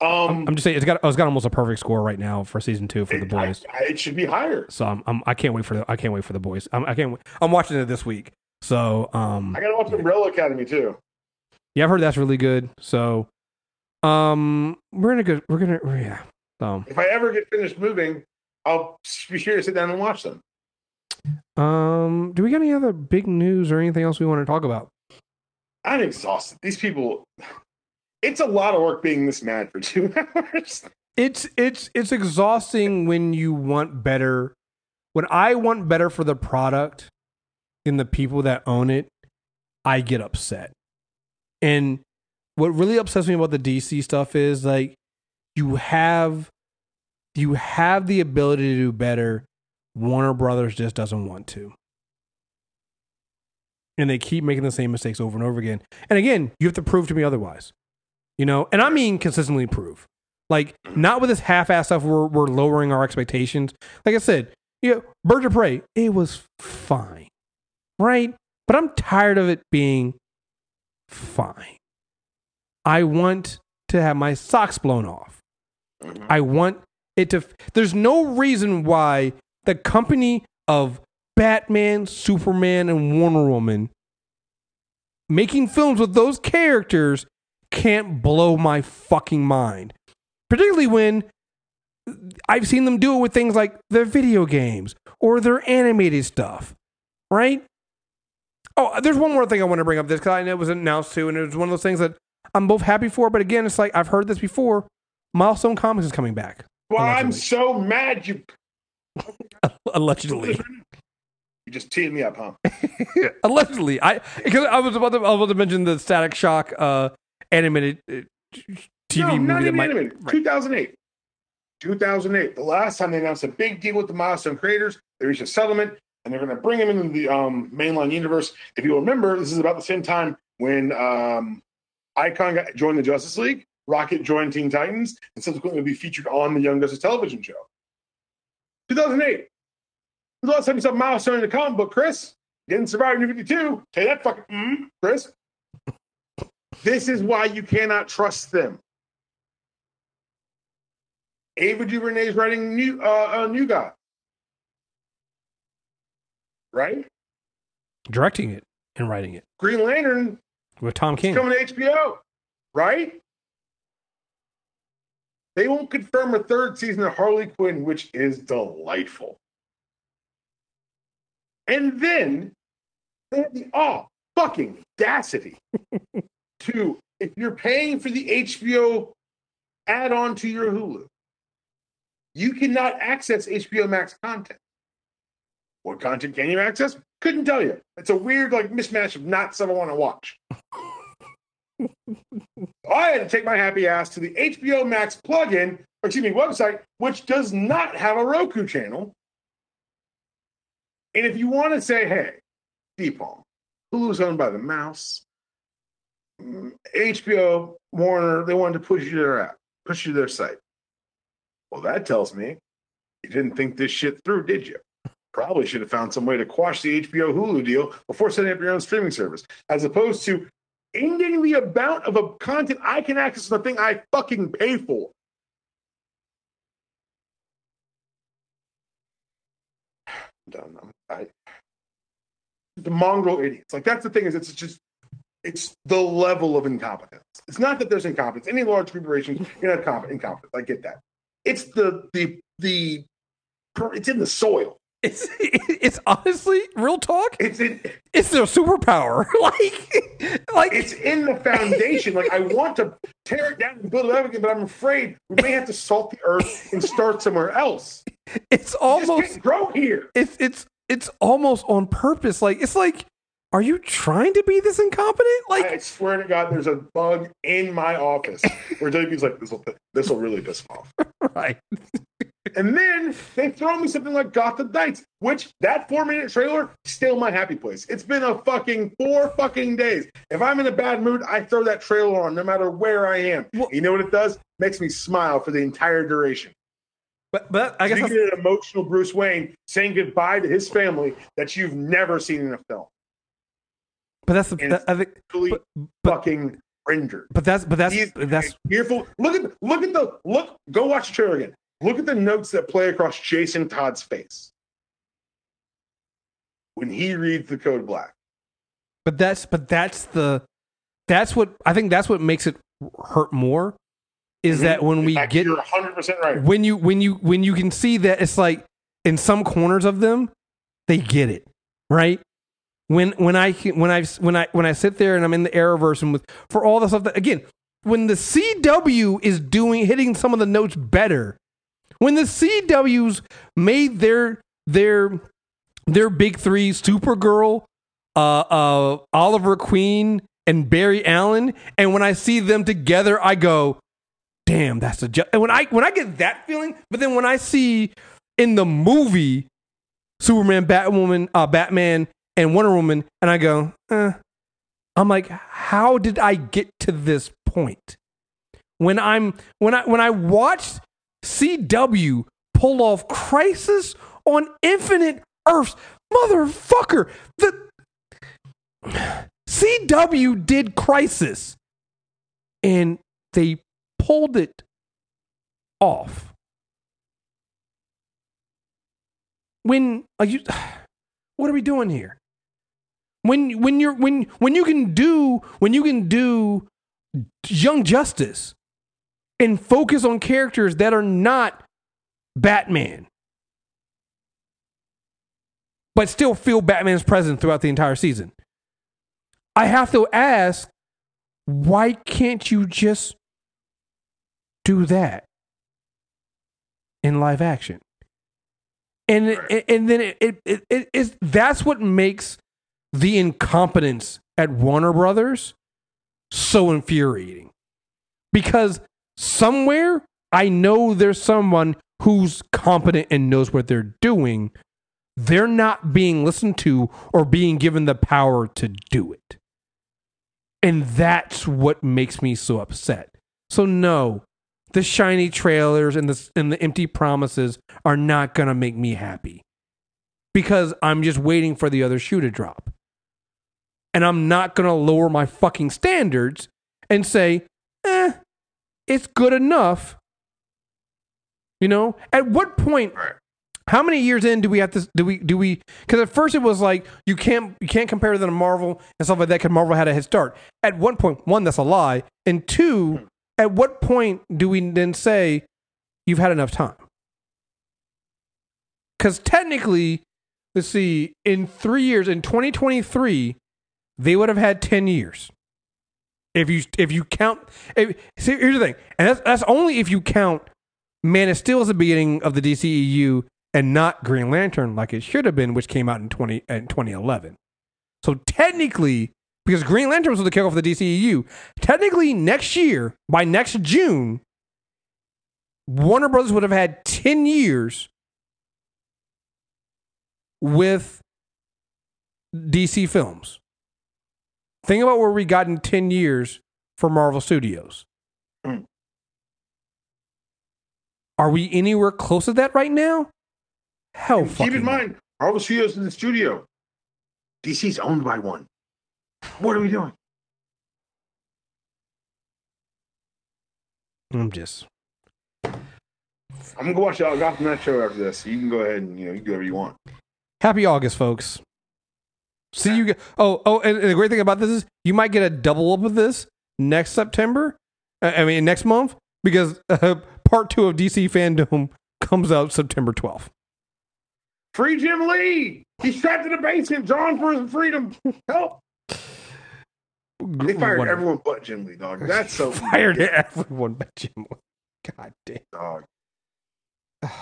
Um, I'm, just saying it's got it's got almost a perfect score right now for season two for the it, I- boys. I- it should be higher. So I'm, I'm I can't wait for the I can't wait for the boys. I'm, I can't. wait- I'm watching it this week. So um I gotta watch Umbrella Academy too. yeah, I've heard that's really good. So um we're in a good we're gonna yeah. So If I ever get finished moving, I'll be sure to sit down and watch them. um do we got any other big news or anything else we want to talk about? I'm exhausted. These people, it's a lot of work being this mad for two hours. It's it's it's exhausting when you want better. When I want better for the product than the people that own it, I get upset. And what really upsets me about the DC stuff is like you have you have the ability to do better. Warner Brothers just doesn't want to. And they keep making the same mistakes over and over again. And again, you have to prove to me otherwise. You know, and I mean consistently prove. Like, not with this half ass stuff where we're lowering our expectations. Like I said, you know, Birds of Prey, it was fine. Right? But I'm tired of it being fine. I want to have my socks blown off. Mm-hmm. I want it to. There's no reason why the company of Batman, Superman, and Wonder Woman making films with those characters can't blow my fucking mind. Particularly when I've seen them do it with things like their video games or their animated stuff, right? Oh, there's one more thing I want to bring up this because I know it was announced too, and it was one of those things that I'm both happy for, but again, it's like I've heard this before. Milestone Comics is coming back. Well, I'm so mad you. Allegedly. You just teed me up, huh? Allegedly, I because I was about to I was about to mention the Static Shock uh, animated uh, TV no, movie not even might. animated. right. 2008. 2008. The last time they announced a big deal with the Milestone creators, they reached a settlement, and they're going to bring them into the um, mainline universe. If you remember, this is about the same time when um, Icon got, joined the Justice League, Rocket joined Teen Titans, and subsequently will be featured on the Young Justice television show. 2008. The last time you saw Milestone in the comic book, Kriss? Didn't survive New 52. Tell you that fucking, mm, Kriss. This is why you cannot trust them. Ava DuVernay is writing new uh, uh new guy. Right? directing it and writing it Green Lantern with Tom King. coming to HBO. Right? They won't confirm a third season of Harley Quinn, which is delightful. And then they have the oh fucking audacity to if you're paying for the HBO add-on to your Hulu, you cannot access HBO Max content. What content can you access? Couldn't tell you. It's a weird like mismatch of not stuff I want to watch. I had to take my happy ass to the HBO Max plugin, or excuse me, website, which does not have a Roku channel. And if you want to say, hey, Deep Dpalm, Hulu's owned by the mouse, HBO, Warner, they wanted to push you to their app, push you to their site. Well, that tells me you didn't think this shit through, did you? Probably should have found some way to quash the HBO Hulu deal before setting up your own streaming service, as opposed to ending the amount of a content I can access on the thing I fucking pay for. I'm done. I'm, I, the mongrel idiots. Like that's the thing is it's just it's the level of incompetence. It's not that there's incompetence. Any large corporations, you're not competent, incompetent. I get that. It's the the the it's in the soil. It's it's honestly real talk. It's in It's their superpower. like like it's in the foundation. like I want to tear it down and build it up again, but I'm afraid we may have to salt the earth and start somewhere else. it's almost can't grow here. it's it's it's almost on purpose. Like it's like are you trying to be this incompetent? Like, I swear to God, there's a bug in my office where JP's like, this will this will really piss him off. right? And then they throw me something like Gotham Knights, which that four minute trailer still my happy place. It's been a fucking four fucking days. If I'm in a bad mood, I throw that trailer on no matter where I am. Well- you know what it does? Makes me smile for the entire duration. But but I guess you that's- get an emotional Bruce Wayne saying goodbye to his family that you've never seen in a film. But that's the, that, I think but, but fucking rendered. but that's but that's He's that's fearful. Look at look at the look. Go watch the trailer again. Look at the notes that play across Jason Todd's face when he reads the code black. but that's but that's the that's what I think that's what makes it hurt more is mm-hmm. that when we fact, get you're 100 percent right. when you when you when you can see that it's like in some corners of them they get it right when when i when i when i when i sit there and i'm in the arrowverse and with for all the stuff that again when the cw is doing hitting some of the notes better when the cws made their their their big three supergirl uh uh oliver queen and barry allen and when i see them together i go damn, that's a ju-. and when I when I get that feeling, but then when I see in the movie Superman, Batwoman, uh, Batman, and Wonder Woman, and I go, eh, I'm like, how did I get to this point? When I'm when I when I watched CW pull off Crisis on Infinite Earths, motherfucker, the CW did Crisis, and they pulled it off. When are you what are we doing here? When when you're when when you can do when you can do young justice and focus on characters that are not Batman. But still feel Batman's presence throughout the entire season. I have to ask, why can't you just do that in live action. And and then it, it, it, it is that's what makes the incompetence at Warner Brothers so infuriating. Because somewhere I know there's someone who's competent and knows what they're doing. They're not being listened to or being given the power to do it. And that's what makes me so upset. So no, the shiny trailers and the and the empty promises are not going to make me happy. Because I'm just waiting for the other shoe to drop. And I'm not going to lower my fucking standards and say, "Eh, it's good enough." You know, at what point how many years in do we have to do we do we because at first it was like you can't you can't compare them to Marvel and stuff like that because Marvel had a head start. At one point, one that's a lie, and two, at what point do we then say you've had enough time? Because technically, let's see, in three years, in 2023, they would have had 10 years. If you if you count, if, see, here's the thing, and that's that's only if you count Man of Steel as the beginning of the DCEU and not Green Lantern like it should have been, which came out in 20 in 2011. So technically, because Green Lantern was the kickoff of the DCEU, technically next year, by next June, Warner Brothers would have had 10 years with DC films. Think about where we got in 10 years for Marvel Studios. Mm. Are we anywhere close to that right now? Hell, keep in mind, Marvel Studios in the studio. DC's owned by one. What are we doing? I'm just. I'm gonna go watch the Gotham Knights show after this. You can go ahead and you know you can do whatever you want. Happy August, folks. See you. g- Oh, oh, and, and the great thing about this is you might get a double up of this next September. uh, I mean, next month because uh, part two of DC FanDome comes out September 12th. Free Jim Lee. He's trapped in a basement, drawn for his freedom. Help! They fired Whatever. everyone but Jim Lee, dog. That's so Fired everyone but Jim. Lee. God damn. dog.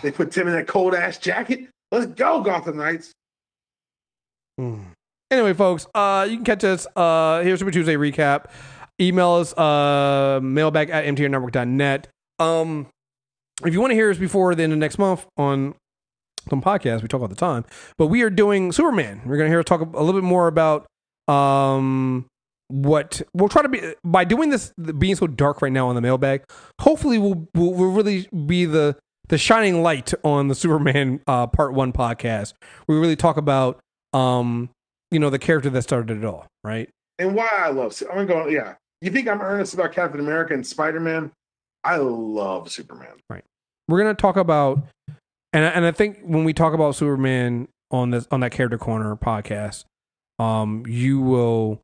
They put Tim in that cold ass jacket. Let's go, Gotham Knights. Mm. Anyway, folks, uh, you can catch us. Uh, here's Super Tuesday recap. Email us uh, mailbag at mtrnetwork.net. Um, if you want to hear us before the end of next month on some podcasts, we talk all the time, but we are doing Superman. We're going to hear us talk a little bit more about um, what we'll try to be by doing this being so dark right now on the mailbag. Hopefully, we'll we'll, we'll really be the the shining light on the Superman uh, Part One podcast. We really talk about um, you know the character that started it all, right? And why I love I'm going, yeah. You think I'm earnest about Captain America and Spider Man? I love Superman. Right. We're gonna talk about, and I, and I think when we talk about Superman on this on that Character Corner podcast, um, you will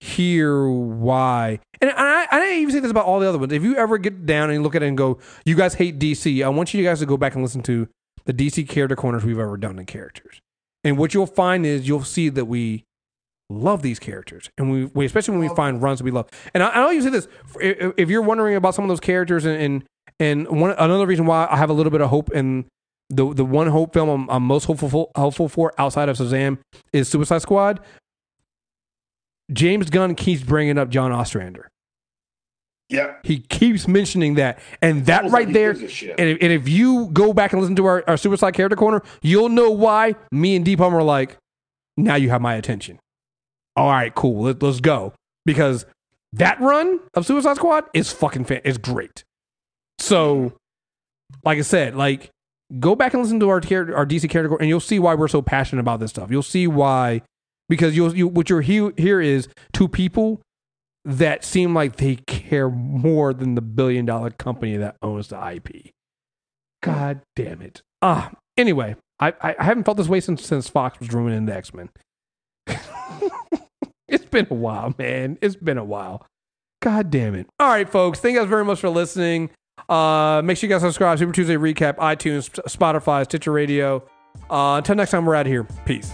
hear why. And I, I even say this about all the other ones. If you ever get down and look at it and go, you guys hate DC, I want you guys to go back and listen to the DC character corners we've ever done in characters. And what you'll find is you'll see that we love these characters, and we, we especially when we find runs that we love. And I, I'll say this: if, if you're wondering about some of those characters, and and, and one another reason why I have a little bit of hope in the the one hope film I'm, I'm most hopeful for, hopeful for outside of Shazam is Suicide Squad. James Gunn keeps bringing up John Ostrander. Yeah. He keeps mentioning that. And that Almost right there, gives a shit. and if, and if you go back and listen to our, our Suicide Character Corner, you'll know why me and Deep are like, now you have my attention. All right, cool. Let, let's go. Because that run of Suicide Squad is fucking fan. It's great. So, like I said, like go back and listen to our char- our DC character, Corner, and you'll see why we're so passionate about this stuff. You'll see why because you'll you what you're he- here is two people that seem like they care more than the billion dollar company that owns the IP. God damn it. Ah, anyway, I, I haven't felt this way since since Fox was ruining the X Men. it's been a while, man. It's been a while. God damn it. All right, folks. Thank you guys very much for listening. Uh, make sure you guys subscribe. Super Tuesday recap, iTunes, Spotify, Stitcher Radio. Uh, until next time, we're out of here. Peace.